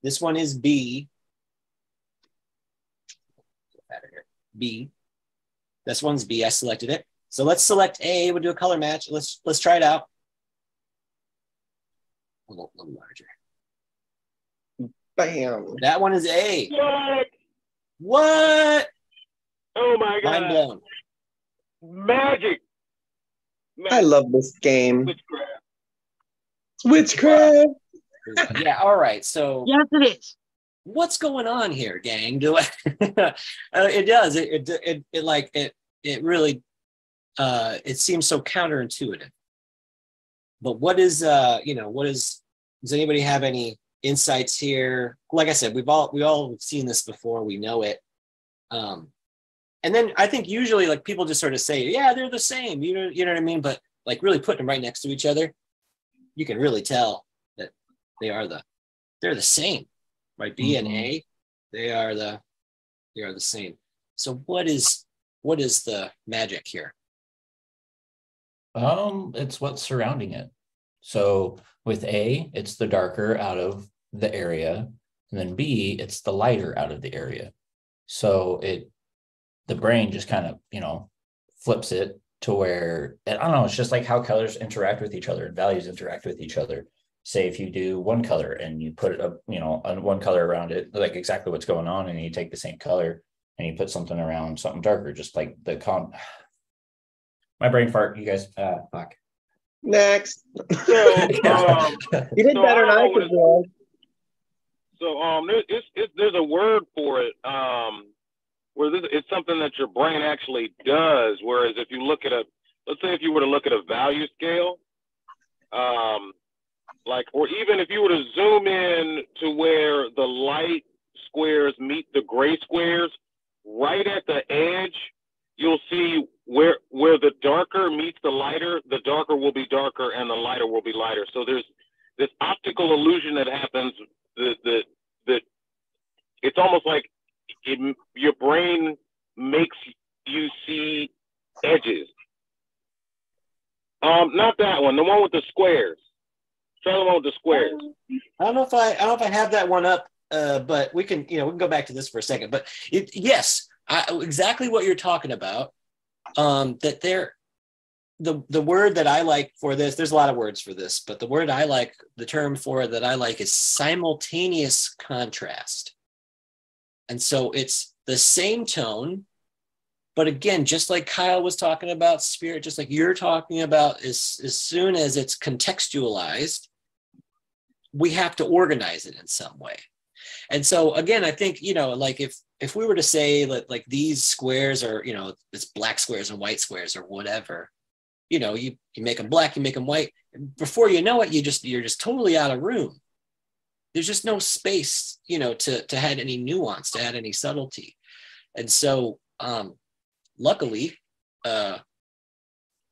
this one is B. Better here. B. This one's B. I selected it. So let's select A. We'll do a color match. Let's let's try it out. A little, little larger. Bam. That one is A. What? What? Oh my god! Mind God! blown. Magic. I love this game. Witchcraft. Witchcraft. Yeah. All right. So Yes, it is. what's going on here, gang? Do I? uh, it does. It, it it it like it it really uh it seems so counterintuitive. But what is uh you know what is does anybody have any insights here? Like I said, we've all we all seen this before. We know it. Um, and then I think usually like people just sort of say, yeah, they're the same. You know, you know what I mean. But like really putting them right next to each other, you can really tell that they are the they're the same right b and a they are the they are the same so what is what is the magic here Um, it's what's surrounding it. So with A, it's the darker out of the area, and then B, it's the lighter out of the area. So it, the brain just kind of, you know, flips it to where I don't know. It's just like how colors interact with each other and values interact with each other. Say if you do one color and you put a you know, on one color around it, like exactly what's going on, and you take the same color and you put something around something darker, just like the con. My brain fart, you guys. Uh, fuck. Next. So, um, You did So better than I I could so um, there, it's, it's, there's a word for it. Um, where this, it's something that your brain actually does. Whereas if you look at a, let's say if you were to look at a value scale, um, like, or even if you were to zoom in to where the light squares meet the gray squares, right at the edge, you'll see where where the darker meets the lighter, the darker will be darker and the lighter will be lighter. So there's this optical illusion that happens that that, that it's almost like it, your brain makes you see edges. Um, not that one. The one with the squares. Try the one with the squares. I don't know if I, I don't know if I have that one up, uh, but we can, you know, we can go back to this for a second. But it, yes, I, exactly what you're talking about. Um, that there, the the word that I like for this, there's a lot of words for this, but the word I like, the term for that I like is simultaneous contrast. And so it's the same tone, but again, just like Kyle was talking about spirit, just like you're talking about, as, as soon as it's contextualized, we have to organize it in some way. And so again, I think, you know, like if if we were to say that like these squares are, you know, it's black squares and white squares or whatever, you know, you, you make them black, you make them white. Before you know it, you just you're just totally out of room. There's just no space, you know, to to add any nuance, to add any subtlety. And so um luckily, uh,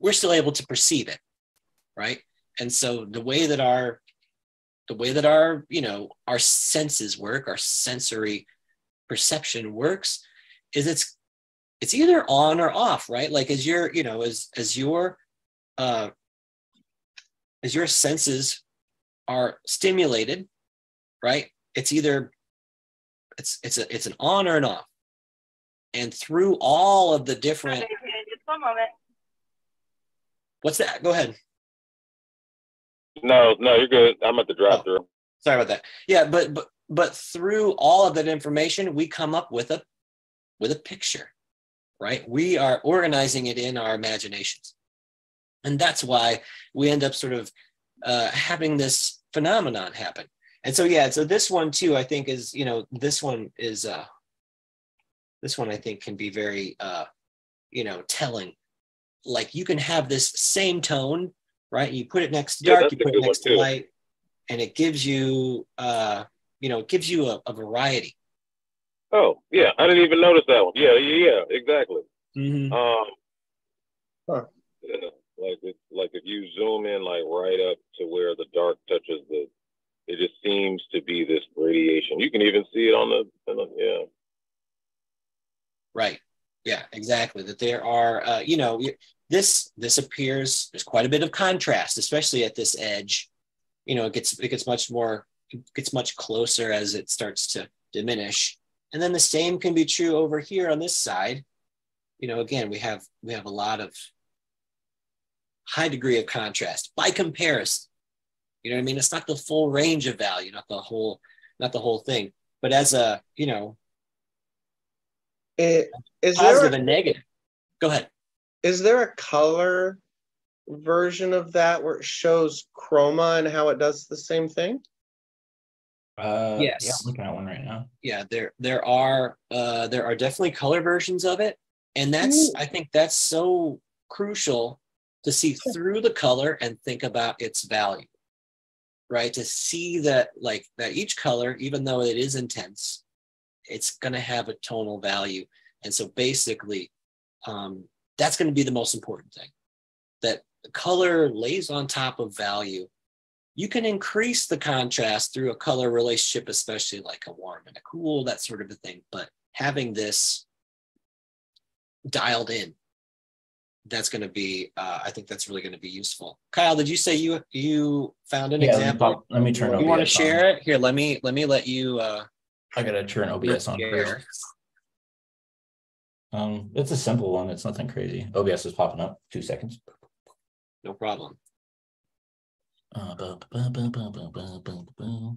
we're still able to perceive it, right? And so the way that our the way that our you know our senses work, our sensory perception works, is it's it's either on or off, right? Like as your you know as as your uh, as your senses are stimulated, right? It's either it's it's a it's an on or an off and through all of the different Just one moment. what's that go ahead No, no, you're good. I'm at the drive through. sorry about that yeah but but but through all of that information we come up with a with a picture right we are organizing it in our imaginations and that's why we end up sort of uh, having this phenomenon happen and so yeah so this one too i think is you know this one is uh this one i think can be very uh you know telling like you can have this same tone right you put it next to Yeah, dark that's you put it next to light and it gives you uh you know it gives you a, a variety Oh, yeah, I didn't even notice that one. Yeah, yeah, yeah, exactly. Mhm. Um, Huh. yeah, like it, like if you zoom in like right up to where the dark touches the, it just seems to be this radiation. You can even see it on the, on the yeah. Right. Yeah, exactly. That there are, uh, you know, this this appears there's quite a bit of contrast, especially at this edge. You know, it gets it gets much more gets much closer as it starts to diminish, and then the same can be true over here on this side. You know, again, we have we have a lot of high degree of contrast by comparison. You know what I mean? It's not the full range of value, not the whole, not the whole thing. But as a, you know, It, is there positive a, and negative. Go ahead. is there a color version of that where it shows chroma and how it does the same thing? Uh, Yes. Yeah, I'm looking at one right now. yeah there there are uh there are definitely color versions of it and that's Ooh. i think that's so crucial to see through the color and think about its value right to see that like that each color even though it is intense it's going to have a tonal value and so basically um that's going to be the most important thing that color lays on top of value you can increase the contrast through a color relationship, especially like a warm and a cool, that sort of a thing. But having this dialed in, that's going to be, uh, I think that's really going to be useful. Kyle, did you say you you found an Yeah, let me example? Let me turn. You want to OBS on. share it? Here, let me let me let you uh, I gotta turn OBS on share. first. Um, it's a simple one. It's nothing crazy. OBS is popping up. Two seconds. No problem. Uh, bu- bu- bu.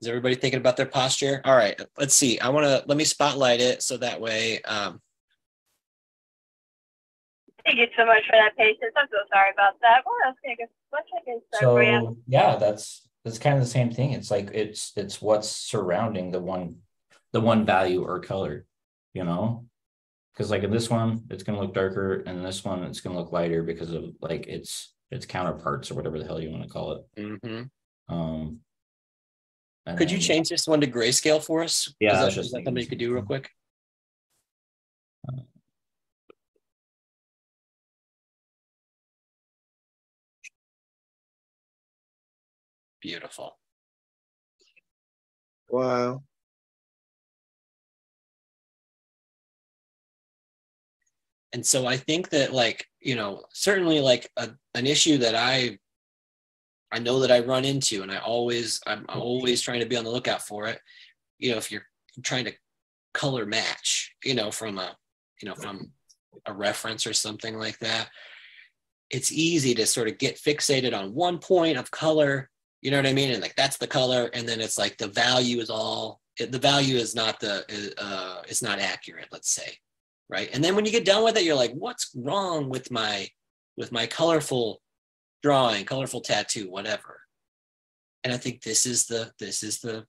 Is everybody thinking about their posture? All right, let's see. I want to let me spotlight it so that way. Um, Thank you so much for that patience. I'm so sorry about that. What else can I get? What can I get started for you? So yeah, that's that's kind of the same thing. It's like it's it's what's surrounding the one the one value or color, you know? Because like in this one, it's gonna look darker, and in this one, it's gonna look lighter because of like its its counterparts or whatever the hell you want to call it. mhm. Um, and Could you change this one to grayscale for us? Yeah, is that, was is just that something you could do real something. quick? Beautiful. Wow. and so I think that like you know certainly like a, an issue that I I know that I run into, and I always I'm always trying to be on the lookout for it. You know, if you're trying to color match, you know, from a you know from a reference or something like that, it's easy to sort of get fixated on one point of color. You know what I mean? And like that's the color, and then it's like the value is all the value is not the uh, it's not accurate. Let's say, right? And then when you get done with it, you're like, what's wrong with my with my colorful drawing, colorful tattoo, whatever. And I think this is the this is the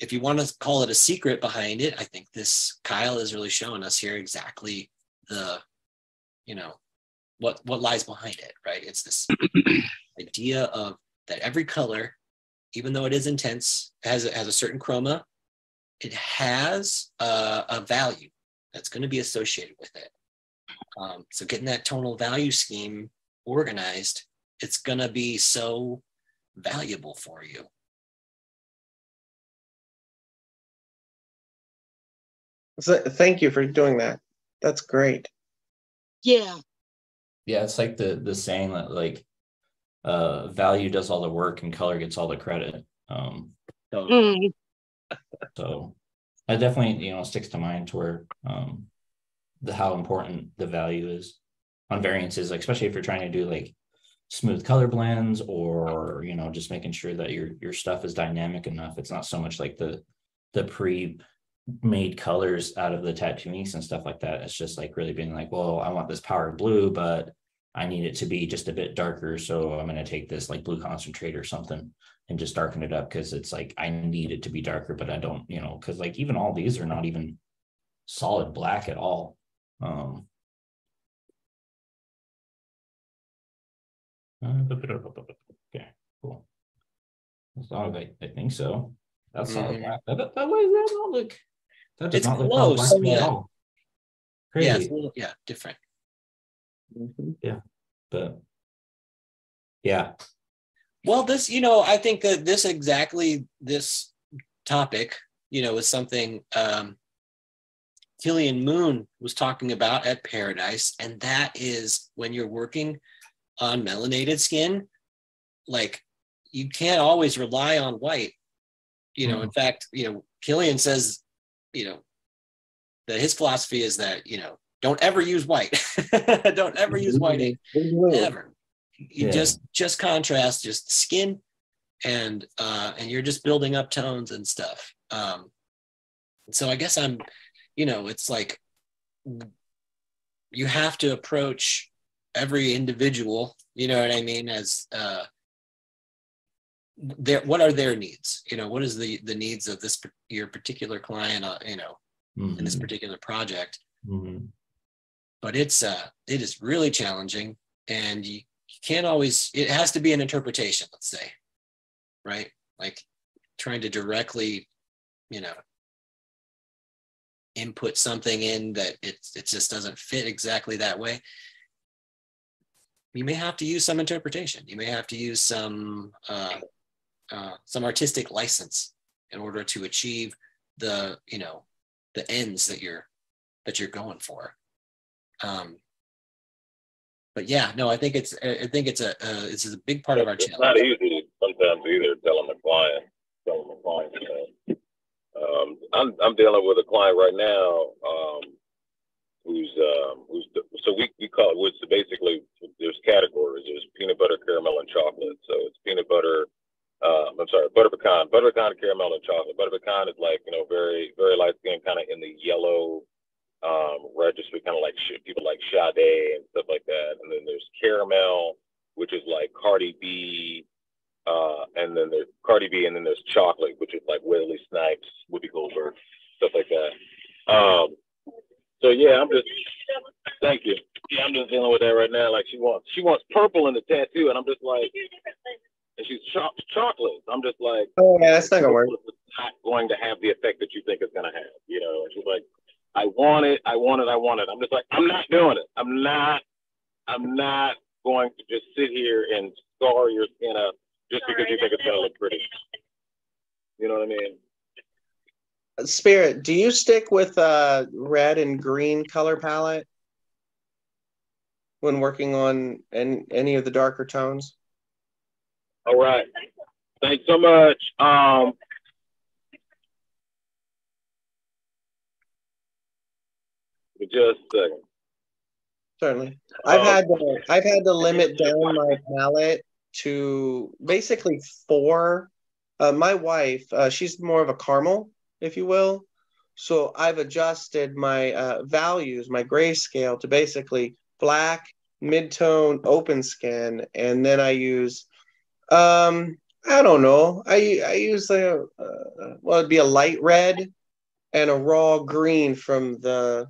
if you want to call it a secret behind it, I think this Kyle is really showing us here exactly the, you know, what what lies behind it, right? It's this idea of that every color, even though it is intense, has has a certain chroma, it has a, a value that's going to be associated with it. Um, so getting that tonal value scheme organized it's going to be so valuable for you. So, thank you for doing that. That's great. Yeah. Yeah, it's like the the saying that like uh value does all the work and color gets all the credit. Um So, Mm. so that definitely you know sticks to mind to where um the how important the value is on variances, like especially if you're trying to do like smooth color blends or you know just making sure that your your stuff is dynamic enough it's not so much like the the pre made colors out of the tattoo inks and stuff like that it's just like really being like well i want this power blue but i need it to be just a bit darker so i'm going to take this like blue concentrate or something and just darken it up because it's like i need it to be darker but i don't you know because like even all these are not even solid black at all um Okay, cool. As long as I, I think so. That's solid Mhm. black. That, that, that way that don't look. That does It's not look close, black to me at yeah. yeah, Crazy, it's a little, yeah, but yeah, Well, this, you know, I think that this exactly this topic, you know, is something um, Killian Moon was talking about at Paradise, and that is when you're working on melanated skin, like you can't always rely on white. You know, in fact, you know, Killian says, you know, that his philosophy is that you know, don't ever use white, don't ever use white ever. You Yeah. just just contrast, just skin, and uh, and you're just building up tones and stuff. Um, so I guess I'm, you know, it's like you have to approach every individual. You know what I mean? As uh, their what are their needs? You know, what is the the needs of this your particular client? Uh, you know, in this Mhm, particular project mhm. But it's uh it is really challenging and you, you can't always it has to be an interpretation let's say right? Like trying to directly you know input something in that it, it just doesn't fit exactly that way. You may have to use some interpretation. You may have to use some uh, uh, some artistic license in order to achieve the you know the ends that you're that you're going for um, but yeah, no, I think it's I think it's a uh, it's a big part of our It's challenge. not easy sometimes either telling the client, telling the client. You know. um, I'm I'm dealing with a client right now um, who's um, who's the, so we we call it which basically there's categories. There's peanut butter, caramel, and chocolate. So it's peanut butter. Um, I'm sorry, butter pecan, butter pecan, caramel, and chocolate. Butter pecan is like you know very very light skin, kind of in the yellow um, register, kind of like sh- people like Sade and stuff like that. And then there's caramel, which is like Cardi B, uh, and then there's Cardi B, and then there's chocolate, which is like Wesley Snipes, Whoopi Goldberg, stuff like that. Um, so yeah, I'm just thank you. Yeah, I'm just dealing with that right now. Like she wants she wants purple in the tattoo, and I'm just like, and she's cho- chocolate. I'm just like, Oh yeah, that's not gonna work. not going to have the effect that you think it's going to have. You know, and she's like, I want it, I want it, I want it. I'm just like, I'm not doing it. I'm not, I'm not going to just sit here and scar your skin up just because you think it's going to look pretty. You know what I mean? Spirit, do you stick with uh red and green color palette? when working on any, any of the darker tones. All right. Thanks so much. Um, just a second. Certainly. I've Uh, had to, I've had to limit down my palette to basically four. Uh, my wife, uh, she's more of a caramel, if you will. So I've adjusted my uh, values, my grayscale to basically black, mid-tone, open skin, and then I use, um, I don't know, I I use a uh, well, it'd be a light red and a raw green from the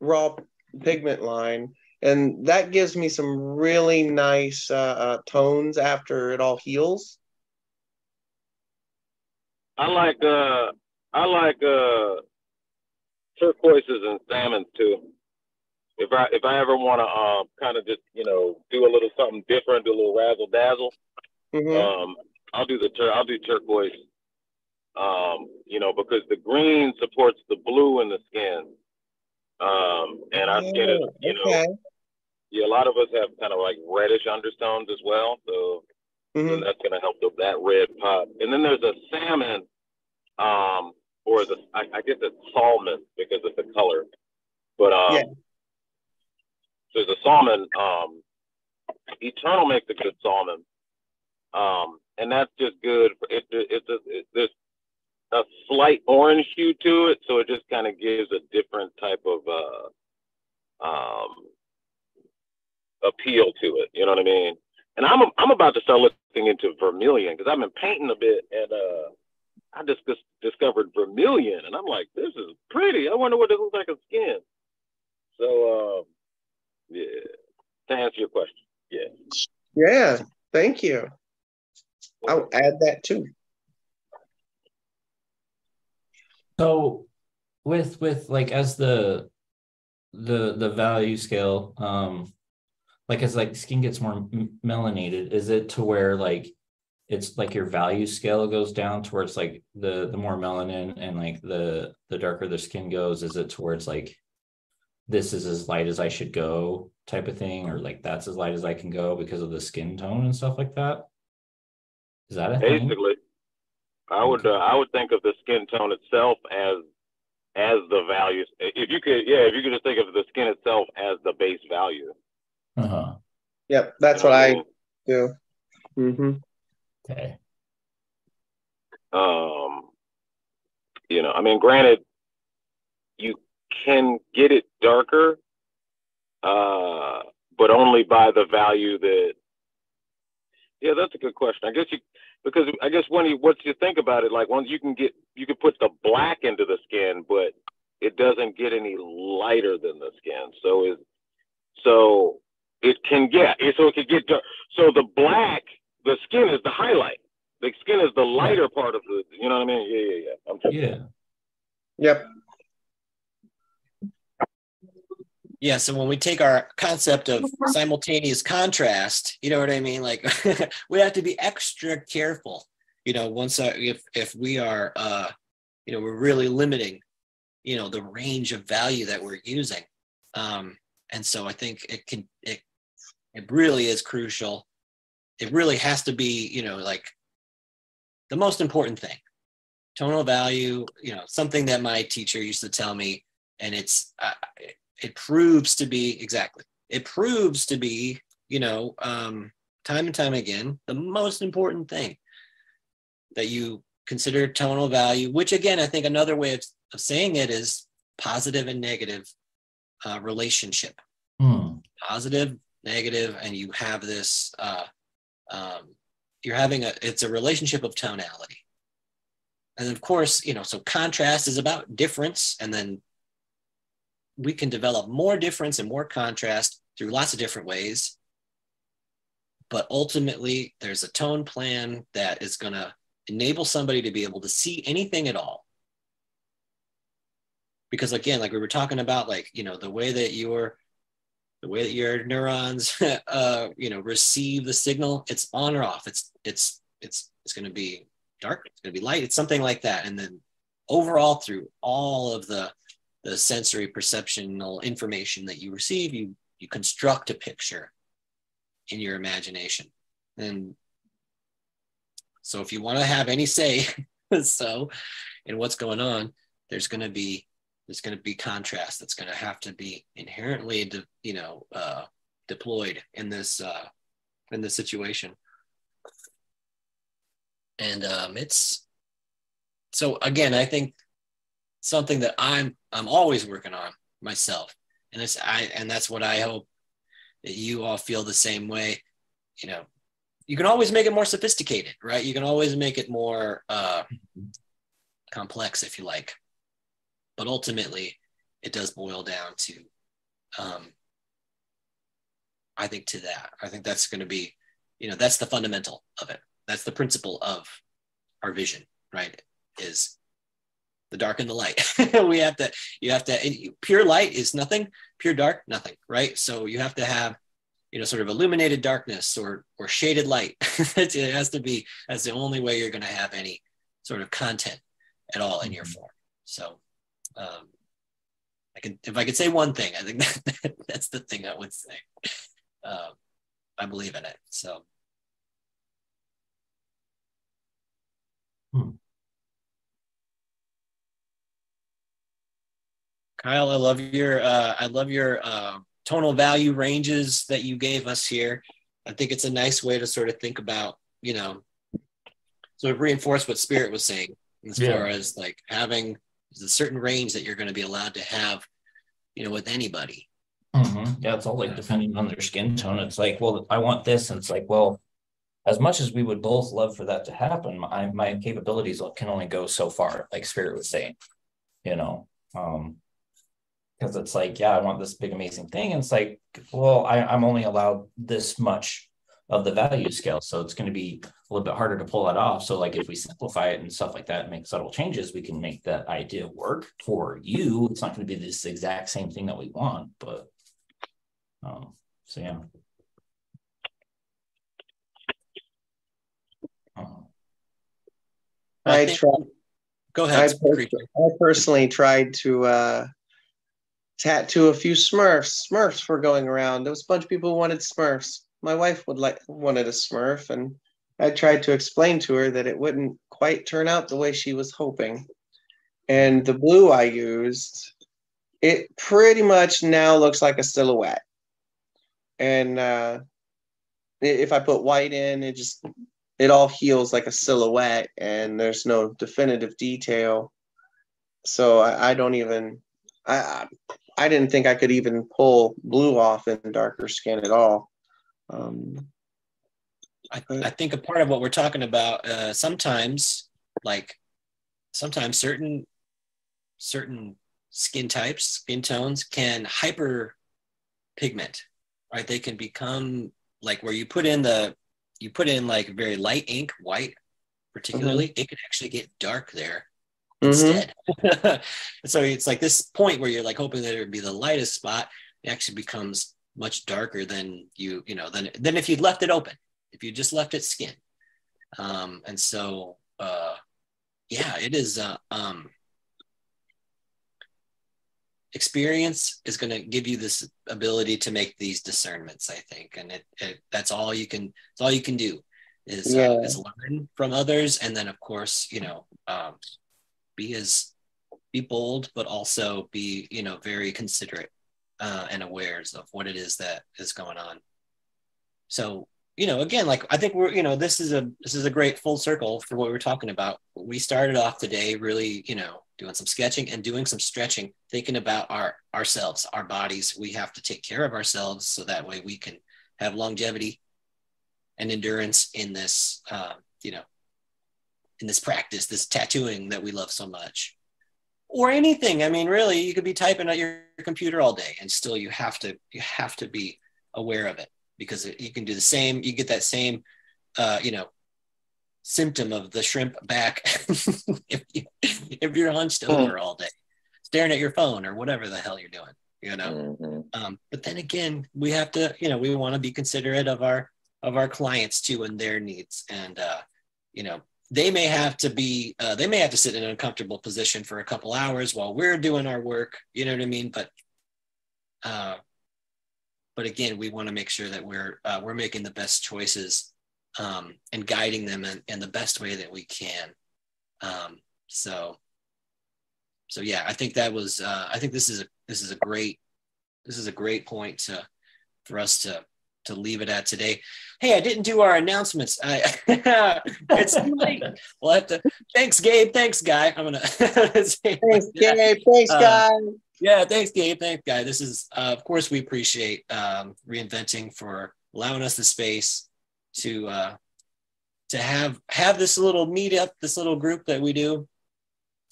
raw pigment line and that gives me some really nice uh, uh, tones after it all heals I like uh I like uh turquoises and salmons too. If I if I ever want to um kind of just you know do a little something different, do a little razzle dazzle, Mhm. um I'll do the tur I'll do turquoise. Um, you know, because the green supports the blue in the skin. Um, and our skin is, Oh, you know, okay yeah, a lot of us have kind of like reddish undertones as well. So Mhm. and that's going to help the, that red pop. And then there's a salmon, um, or the I, I guess it's salmon because of the color. But um, Yeah. there's a salmon. Um, Eternal makes a good salmon, um, and that's just good. For, it, it, it's a, it, there's a slight orange hue to it, so it just kind of gives a different type of uh, um, appeal to it. You know what I mean? And I'm I'm about to start looking into vermilion because I've been painting a bit, and uh, I just dis- discovered vermilion, and I'm like, this is pretty. I wonder what it looks like on skin. So, um, yeah. To answer your question, yeah. yeah thank you i'll add that too So with with like as the the the value scale, um, like as like skin gets more melanated, is it to where like it's like your value scale goes down towards like the the more melanin and like the the darker the skin goes, is it towards like this is as light as I should go type of thing, or like that's as light as I can go because of the skin tone and stuff like that? Is that a thing? Basically, I would uh, I would think of the skin tone itself as as the values. If you could, yeah, if you could just think of the skin itself as the base value. Uh-huh. yep that's You know what i mean? do hmm Okay. um you know i mean granted you can get it darker uh but only by the value that yeah that's a good question i guess you because i guess when you once you think about it like once you can get you can put the black into the skin but it doesn't get any lighter than the skin. So is so it can get so it can get dark. So the black the skin is the highlight. The skin is the lighter part of the you know what i mean? Yeah yeah yeah. I'm Yeah. yep Yeah, so when we take our concept of simultaneous contrast, you know what I mean? Like we have to be extra careful. You know, once uh, if if we are uh you know, we're really limiting, you know, the range of value that we're using. Um and so I think it can it it really is crucial. It really has to be, you know, like the most important thing. Tonal value, you know, something that my teacher used to tell me and it's uh, it proves to be exactly. It proves to be you know um, time and time again the most important thing that you consider tonal value which again i think another way of, of saying it is positive and negative uh, relationship. Hmm. positive negative and you have this uh, um, you're having a it's a relationship of tonality. And of course you know so contrast is about difference and then we can develop more difference and more contrast through lots of different ways. But ultimately, there's a tone plan that is going to enable somebody to be able to see anything at all. Because again, like we were talking about, like, you know, the way that your the way that your neurons uh, you know receive the signal, it's on or off. It's it's it's it's going to be dark, it's going to be light, it's something like that. And then overall through all of the the sensory perceptional information that you receive, you you construct a picture in your imagination. And so if you want to have any say so in what's going on there's going to be there's going to be contrast that's going to have to be inherently de, you know uh, deployed in this uh, in this situation. And um, it's so again i think something that i'm i'm always working on myself. And it's i and that's what i hope that you all feel the same way. You know you can always make it more sophisticated right? You can always make it more uh, complex if you like. But ultimately it does boil down to um, i think to that. I think that's going to be you know that's the fundamental of it. That's the principle of our vision right? Is the dark and the light. We have to you have to pure light is nothing pure dark nothing right? So you have to have you know sort of illuminated darkness or or shaded light. It has to be that's the only way you're going to have any sort of content at all in your form. So um i can if i could say one thing i think that, that's the thing i would say um i believe in it so. Hmm. Kyle, I love your uh, I love your uh, tonal value ranges that you gave us here. I think it's a nice way to sort of think about, you know, sort of reinforce what Spirit was saying as Yeah. far as like having a certain range that you're going to be allowed to have, you know, with anybody. Mhm. Yeah, it's all like depending on their skin tone. It's like, well, I want this, and it's like, well, as much as we would both love for that to happen, my my capabilities can only go so far, like Spirit was saying, you know. Um, because it's like, yeah, I want this big amazing thing. And it's like, well, I, I'm only allowed this much of the value scale. So it's going to be a little bit harder to pull that off. So like if we simplify it and stuff like that, and make subtle changes, we can make that idea work for you. It's not going to be this exact same thing that we want, but um, so yeah. Um, I think- tried. Go I, ahead. pers- I personally tried to uh, tattoo a few Smurfs. Smurfs were going around. There was a bunch of people who wanted Smurfs. My wife would like wanted a Smurf, and I tried to explain to her that it wouldn't quite turn out the way she was hoping. And the blue I used, it pretty much now looks like a silhouette. And uh, if I put white in, it just it all heals like a silhouette and there's no definitive detail so i, I don't even I, I didn't think i could even pull blue off in darker skin at all. Um I, I think a part of what we're talking about uh, sometimes like sometimes certain certain skin types skin tones can hyper pigment right? They can become like where you put in the you put in like very light ink white particularly it can actually get dark there mhm. instead so it's like this point where you're like hoping that it would be the lightest spot it actually becomes much darker than you you know than than if you'd left it open if you just left it skin um and so uh yeah it is uh um experience is going to give you this ability to make these discernments i think and it, it that's all you can it's all you can do is, Yeah. uh, is learn from others and then of course you know um be as be bold but also be you know very considerate uh, and awares of what it is that is going on. So you know again like i think we're you know this is a this is a great full circle for what we're talking about. We started off today really you know doing some sketching and doing some stretching thinking about our ourselves our bodies. We have to take care of ourselves so that way we can have longevity and endurance in this uh, you know in this practice this tattooing that we love so much. Or anything. I mean really you could be typing at your computer all day and still you have to you have to be aware of it because you can do the same you get that same uh, you know symptom of the shrimp back if, you, if you're hunched over all day staring at your phone or whatever the hell you're doing you know? Mhm. um, but then again we have to you know we want to be considerate of our of our clients too and their needs and uh, you know they may have to be uh, they may have to sit in an uncomfortable position for a couple hours while we're doing our work you know what i mean but uh, but again, we want to make sure that we're uh, we're making the best choices um, and guiding them in, in the best way that we can. Um, so, so yeah, I think that was uh, I think this is a this is a great this is a great point to for us to to leave it at today. Hey, I didn't do our announcements. I, it's too late. We'll have to. Thanks, Gabe. Thanks, guy. I'm gonna. Thanks, Gabe. Thanks, Uh, guys. Yeah, thanks, Gabe. Thanks, guy. This is, uh, of course, we appreciate um, reinventing for allowing us the space to uh, to have have this little meetup, this little group that we do.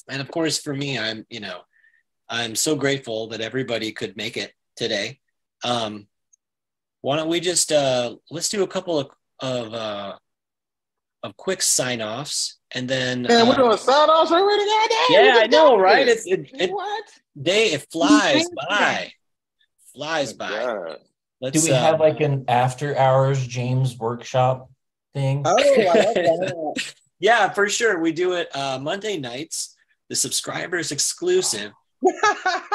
And of course, for me, I'm you know, I'm so grateful that everybody could make it today. Um, why don't we just uh, let's do a couple of of uh, of quick sign offs, and then Man, we're uh, doing sign offs already, goddamn. we yeah, I know, right? It's it, it what? day it flies by, flies Oh by. Let's, Do we uh, have like an after hours James workshop thing? Oh, I love that. Yeah, for sure. We do it uh, Monday nights. The subscribers exclusive.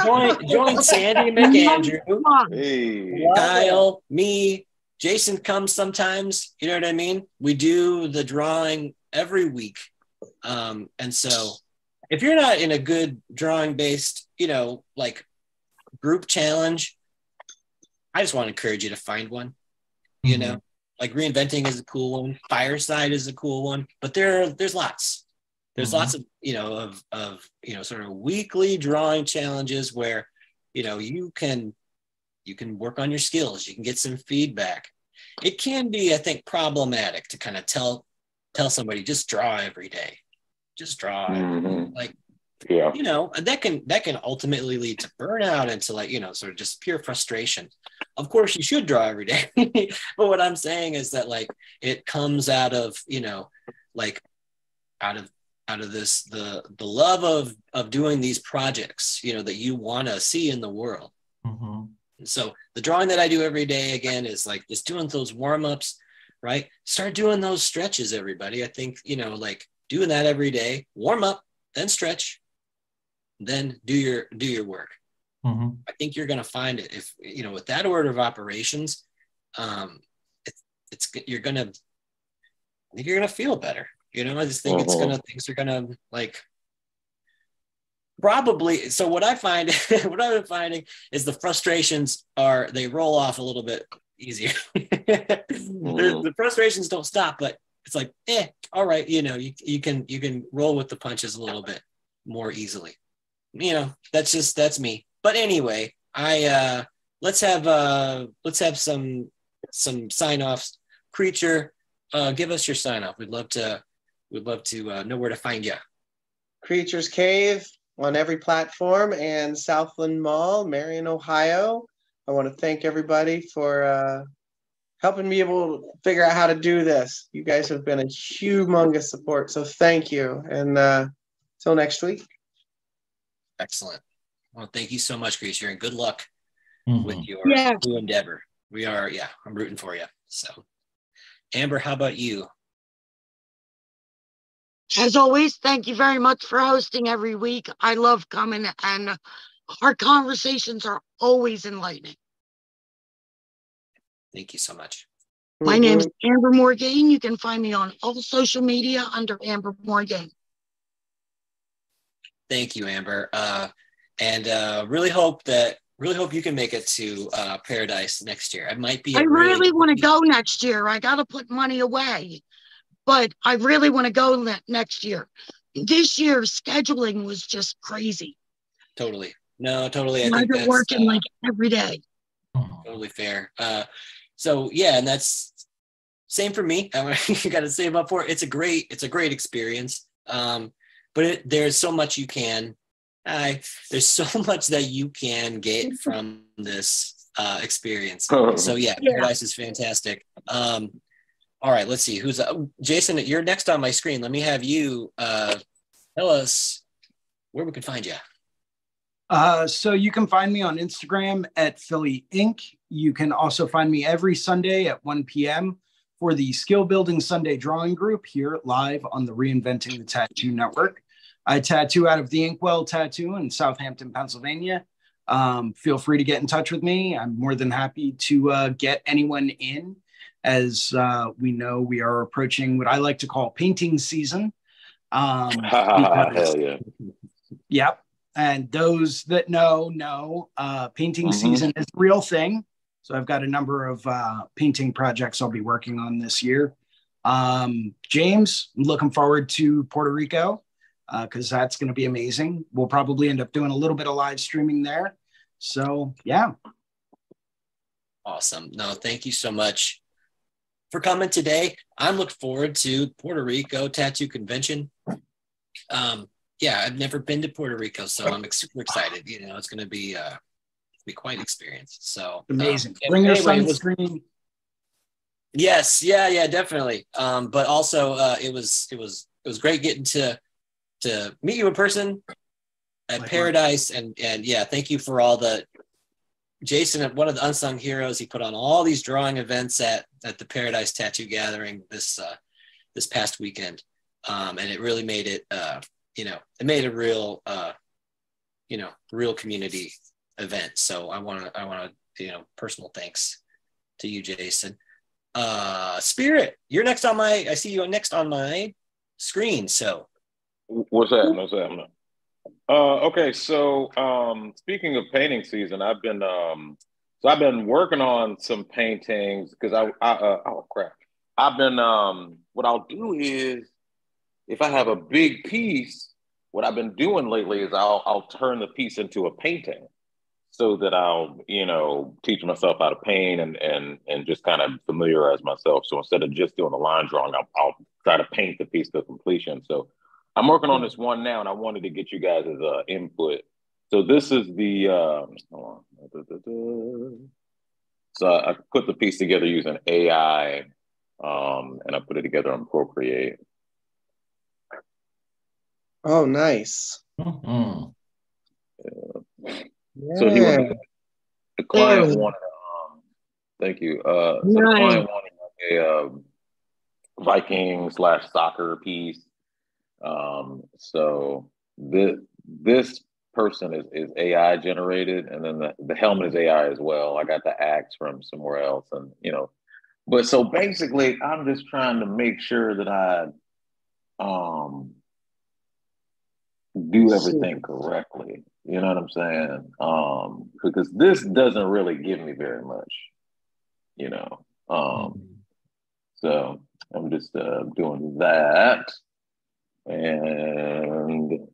Join, join Sandy McAndrew, Hey. Kyle, me, Jason comes sometimes. You know what I mean? We do the drawing every week. Um, and so if you're not in a good drawing based, you know, like group challenge, I just want to encourage you to find one. You know, like reinventing is a cool one, fireside is a cool one, but there there's lots. There's Mhm. lots of, you know, of of you know, sort of weekly drawing challenges where, you know, you can you can work on your skills, you can get some feedback. It can be, I think, problematic to kind of tell tell somebody just draw every day. Just draw. Mhm. Like Yeah. you know that can that can ultimately lead to burnout and to like you know sort of just pure frustration of course you should draw every day but what i'm saying is that like it comes out of you know like out of out of this the the love of of doing these projects you know that you want to see in the world Mhm. so the drawing that I do every day again is like just doing those warm ups, right? Start doing those stretches, everybody. I think, you know, like doing that every day, warm up, then stretch, then do your do your work. Mhm. I think you're going to find it if you know with that order of operations, um, it's it's you're going to I think you're going to feel better. You know, I just think it's Mhm. going to things are going to like probably so what i find what i've been finding is the frustrations are they roll off a little bit easier. The, the frustrations don't stop but it's like eh all right you know you, you can you can roll with the punches a little bit more easily. You know that's just that's me. But anyway i uh let's have uh let's have some some sign offs creature uh give us your sign off we'd love to we'd love to uh, know where to find you Creatures Cave on every platform and Southland Mall, Marion, Ohio. I want to thank everybody for uh, helping me able to figure out how to do this. You guys have been a humongous support, so thank you. And uh, till next week. Excellent. Well, thank you so much, Creature, and good luck Mhm. with your Yeah. new endeavor. We are, yeah, I'm rooting for you. So, Amber, how about you? As always, thank you very much for hosting every week. I love coming and our conversations are always enlightening. Thank you so much. My name is Amber Morgan. You can find me on all social media under Amber Morgan. Thank you, Amber. Uh, and uh, really hope that really hope you can make it to uh, Paradise next year. I might be. a I really want to go next year. I got to put money away, but I really want to go ne- next year. This year, scheduling was just crazy. Totally. No, totally. I I've been working uh, like every day. Mhm. totally fair. Uh, so yeah, and that's same for me. you got to save up for it. It's a great, it's a great experience. Um, but it, there's so much you can. I there's so much that you can get from this uh, experience. So yeah, Yeah. Paradise is fantastic. Um, all right, let's see who's uh, Jason. You're next on my screen. Let me have you uh, tell us where we can find you. Uh, so you can find me on Instagram at Philly Inc. You can also find me every Sunday at 1 p.m. for the Skill Building Sunday Drawing Group here live on the Reinventing the Tattoo Network. I tattoo out of the Inkwell Tattoo in Southampton, Pennsylvania. um, feel free to get in touch with me. I'm more than happy to uh, get anyone in as uh, we know we are approaching what I like to call painting season. Um, because- Hell yeah. Yep. And those that know, know uh, painting Mhm. season is a real thing. So I've got a number of uh, painting projects I'll be working on this year. Um, James, I'm looking forward to Puerto Rico because that's going to be amazing. We'll probably end up doing a little bit of live streaming there. So yeah, Awesome. No, thank you so much for coming today. I'm looking forward to Puerto Rico Tattoo Convention. Um, yeah, I've never been to Puerto Rico, so I'm super excited. You know, it's going to be uh, be quite an experience. So um, amazing. and Bring your anyway, it was- sunscreen. Yes, yeah, yeah, definitely. Um, but also, uh, it was it was it was great getting to to meet you in person at Likewise. Paradise, and and yeah, thank you for all the Jason, one of the unsung heroes. He put on all these drawing events at at the Paradise Tattoo Gathering this uh, this past weekend, um, and it really made it uh, you know it made a real uh, you know real community event. So I want to I want to you know personal thanks to you, Jason. Uh, Spirit, you're next on my. I see you next on my screen. So What's happening? What's that? Uh, okay, so um, speaking of painting season, I've been um, so I've been working on some paintings because I, I uh, oh crap, I've been um, what I'll do is if I have a big piece, what I've been doing lately is I'll I'll turn the piece into a painting so that I'll you know teach myself how to paint and and and just kind of familiarize myself. So instead of just doing a line drawing, I'll, I'll try to paint the piece to completion. So I'm working on this one now, and I wanted to get you guys' as uh, input. So this is the um, hold on. Da, da, da. so I put the piece together using AI, um, and I put it together on Procreate. Oh, nice. Mhm. So he wanted, the client Yeah. wanted, um, thank you. Uh, so the Nice. client wanted a um, Viking slash soccer piece. Um, so this this person is, is AI generated, and then the, the helmet is AI as well. I got the axe from somewhere else, and you know, but so basically, I'm just trying to make sure that I um do everything correctly. You know what I'm saying? Um, because this doesn't really give me very much, you know. Um, so I'm just uh, doing that and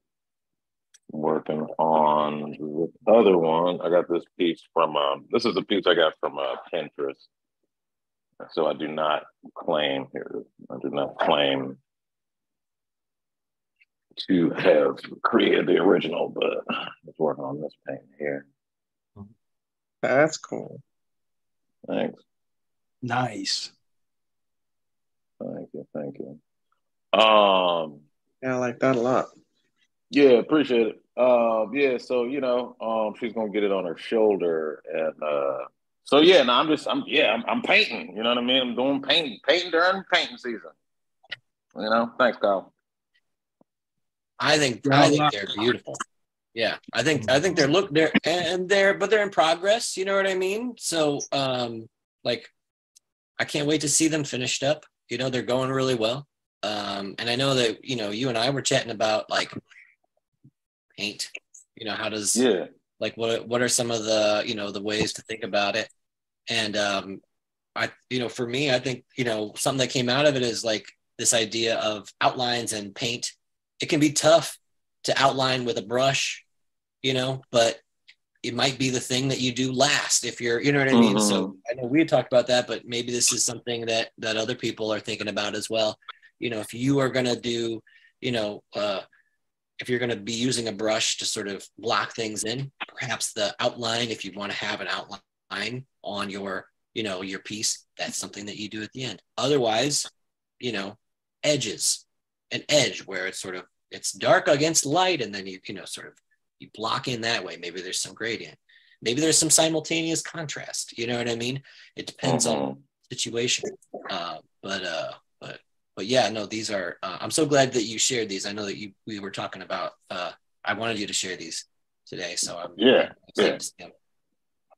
working on the other one. I got this piece from um, this is a piece I got from uh, Pinterest. So I do not claim here. I do not claim to have created the original, but let's work on this paint here. That's cool. Thanks. Nice. Thank you. Thank you. Um, Yeah, I like that a lot. yeah, appreciate it. Um, yeah, so you know, um, she's gonna get it on her shoulder, and uh, so yeah, no, I'm just, I'm, yeah, I'm, I'm painting. You know what I mean? I'm doing painting, painting during painting season. You know, thanks, Kyle. I think I think they're beautiful. Yeah, I think I think they're look they're and they're but they're in progress. You know what I mean? So um, like, I can't wait to see them finished up. You know, they're going really well. Um, and I know that you know you and I were chatting about like paint. You know, how does Yeah, like what what are some of the you know the ways to think about it? And um i you know for me i think you know something that came out of it is like this idea of outlines and paint. It can be tough to outline with a brush you know but it might be the thing that you do last if you're you know what i mean? So i know we talked about that but maybe this is something that that other people are thinking about as well you know if you are going to do you know uh if you're going to be using a brush to sort of block things in, perhaps the outline, if you want to have an outline on your, you know, your piece, that's something that you do at the end. Otherwise, you know, edges, an edge where it's sort of it's dark against light, and then you, you know, sort of you block in that way. Maybe there's some gradient. Maybe there's some simultaneous contrast. You know what I mean? It depends on Mhm. situation. Uh, but uh, but but yeah, no, these are. Uh, I'm so glad that you shared these. I know that you we were talking about. Uh, I wanted you to share these today. So I'm Yeah, excited to see him.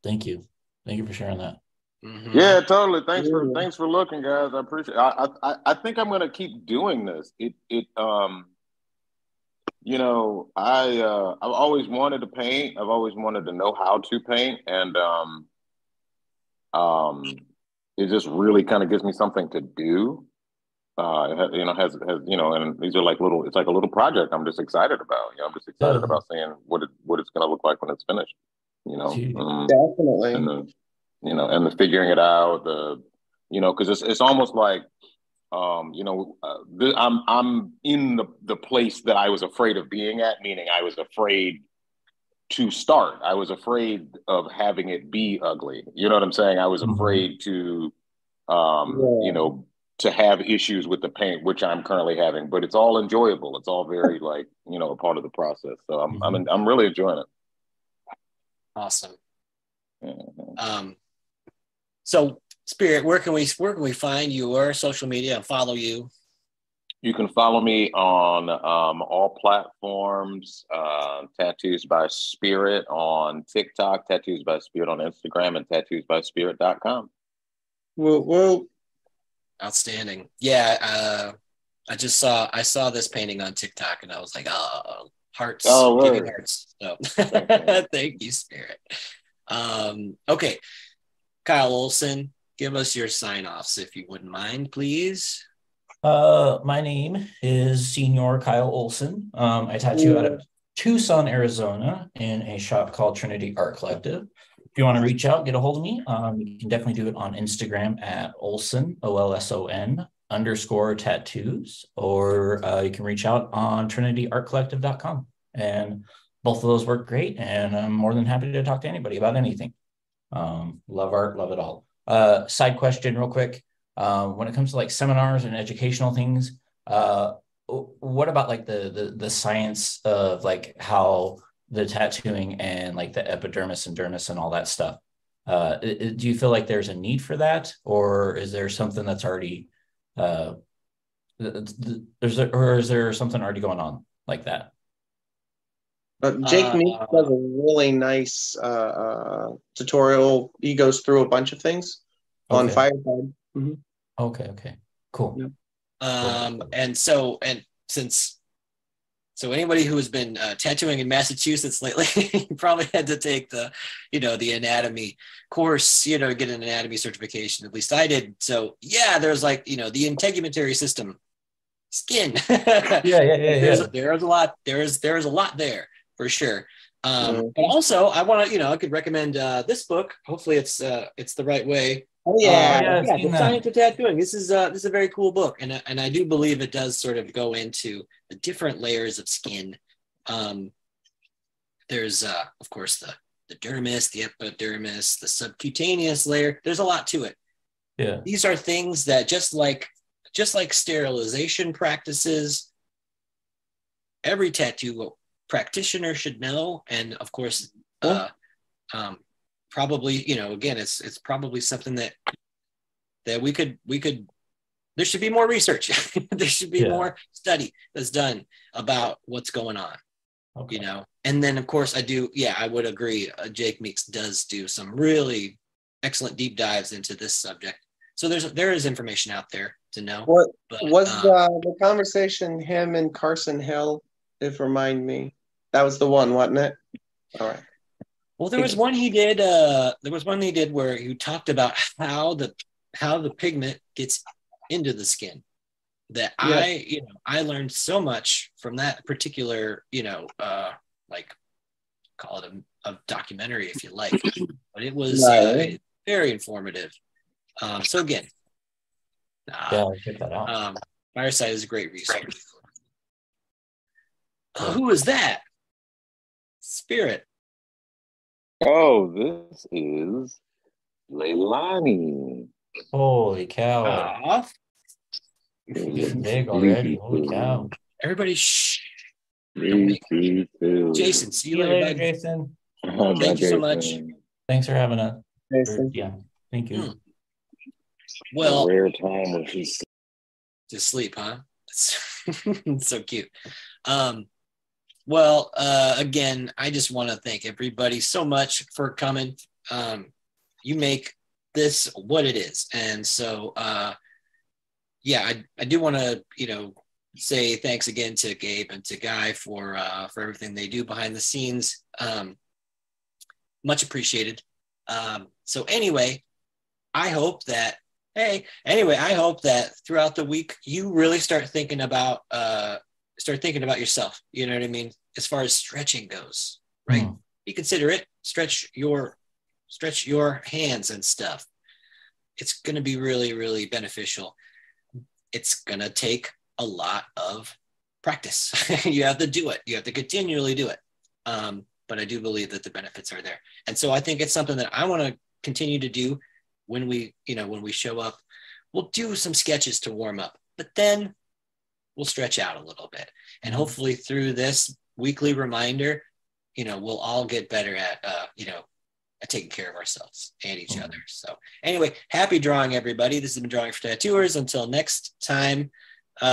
Thank you. Thank you for sharing that. Mhm. Yeah, totally. Thanks for Yeah. thanks for looking, guys. I appreciate. I I I think I'm gonna keep doing this. It it um, you know, I uh, I've always wanted to paint. I've always wanted to know how to paint, and um, um, it just really kind of gives me something to do. Uh, it ha- you know, has has you know, and these are like little. It's like a little project. I'm just excited about. You know, I'm just excited Yeah. about seeing what it what it's gonna look like when it's finished. You know, Gee. um, Definitely. and the you know and the figuring it out the you know because it's it's almost like um you know uh, the, i'm i'm in the the place that i was afraid of being at meaning i was afraid to start i was afraid of having it be ugly you know what i'm saying i was Mhm. afraid to um Yeah. you know to have issues with the paint which i'm currently having but it's all enjoyable it's all very like you know a part of the process so i'm i'm i'm really enjoying it Awesome. Mhm. Um, so Spirit, where can we where can we find your social media and follow you? You can follow me on um, all platforms. Uh, Tattoos by Spirit on TikTok, Tattoos by Spirit on Instagram, and tattoos by tattoosbyspirit.com. Woo woo. Outstanding. Yeah, uh, I just saw I saw this painting on TikTok and I was like, oh, hearts, Oh, giving word. hearts. So thank you, Spirit. Um, okay, Kyle Olson, give us your sign offs if you wouldn't mind, please. Uh, my name is Senior Kyle Olson. Um, I tattoo out of Tucson, Arizona, in a shop called Trinity Art Collective. If you want to reach out, get a hold of me. Um, you can definitely do it on Instagram at Olson O L S O N underscore tattoos, or uh, you can reach out on TrinityArtCollective.com. And both of those work great, and I'm more than happy to talk to anybody about anything. Um, love art, love it all. Uh, side question, real quick. Um, when it comes to like seminars and educational things, uh, what about like the, the the science of like how the tattooing and like the epidermis and dermis and all that stuff? Uh, i- i- do you feel like there's a need for that, or is there something that's already uh, th- th- th- there's or is there something already going on like that? But Jake Uh, Meek does a really nice uh, uh, tutorial. He goes through a bunch of things on Okay. Fireside. Okay, okay, cool. Yeah. Um, and so, and since, so anybody who has been uh, tattooing in Massachusetts lately probably had to take the, you know, the anatomy course, you know, get an anatomy certification. At least I did. So yeah, there's like, you know, the integumentary system, skin. Yeah, yeah, yeah, there's, yeah. there's a lot. There's there's a lot there for sure. Um, Mhm. But also, I want to, you know, I could recommend uh, this book. Hopefully, it's uh, it's the right way. Oh Uh, yeah. yeah. I've yeah, that. science of tattooing. This is uh, this is a very cool book, and I- and I do believe it does sort of go into the different layers of skin. Um, there's uh, of course the the dermis, the epidermis, the subcutaneous layer. There's a lot to it. Yeah. These are things that just like just like sterilization practices, every tattoo practitioner should know, and of course, uh, um, probably you know again it's it's probably something that that we could we could there should be more research there should be Yeah. more study that's done about what's going on Okay. you know and then of course i do yeah i would agree uh, jake meeks does do some really excellent deep dives into this subject so there's there is information out there to know What but was uh, the, the conversation him and Carson Hill? If remind me, that was the one, wasn't it? All right. Well, there was one he did. Uh, there was one he did where he talked about how the how the pigment gets into the skin. That Yeah. I, you know, I learned so much from that particular, you know, uh, like call it a, a documentary if you like, but it was uh, very informative. Um, so again, uh, Yeah, I'll that out. um, Fireside is a great resource. Uh, who is that? Spirit. Oh, this is Leilani. Holy cow. Aw. Big already. Holy cow. Everybody, shh. Me too, too. Jason, see See you you later. later. Jason. Bye, Thank you so much. Thanks for having us. Jason. Yeah. Thank you. Hmm. Well, a rare time when she's to sleep, huh? It's so cute. Um, Well, uh, again, I just want to thank everybody so much for coming. Um, you make this what it is, and so uh, yeah, I, I do want to you know say thanks again to Gabe and to Guy for uh, for everything they do behind the scenes. Um, much appreciated. Um, so anyway, I hope that hey, anyway, I hope that throughout the week you really start thinking about uh, start thinking about yourself. You know what I mean? As far as stretching goes, right? Mm. Be considerate. Stretch your stretch your hands and stuff. It's going to be really, really beneficial. It's going to take a lot of practice. you have to do it. You have to continually do it. Um, but I do believe that the benefits are there, and so I think it's something that I want to continue to do when we, you know, when we show up. We'll do some sketches to warm up, but then we'll stretch out a little bit, and mm-hmm. hopefully through this weekly reminder, you know, we'll all get better at, uh, you know, at taking care of ourselves and each mm-hmm. other. So anyway, happy drawing, everybody. This has been drawing for tattooers. Until next time. Uh,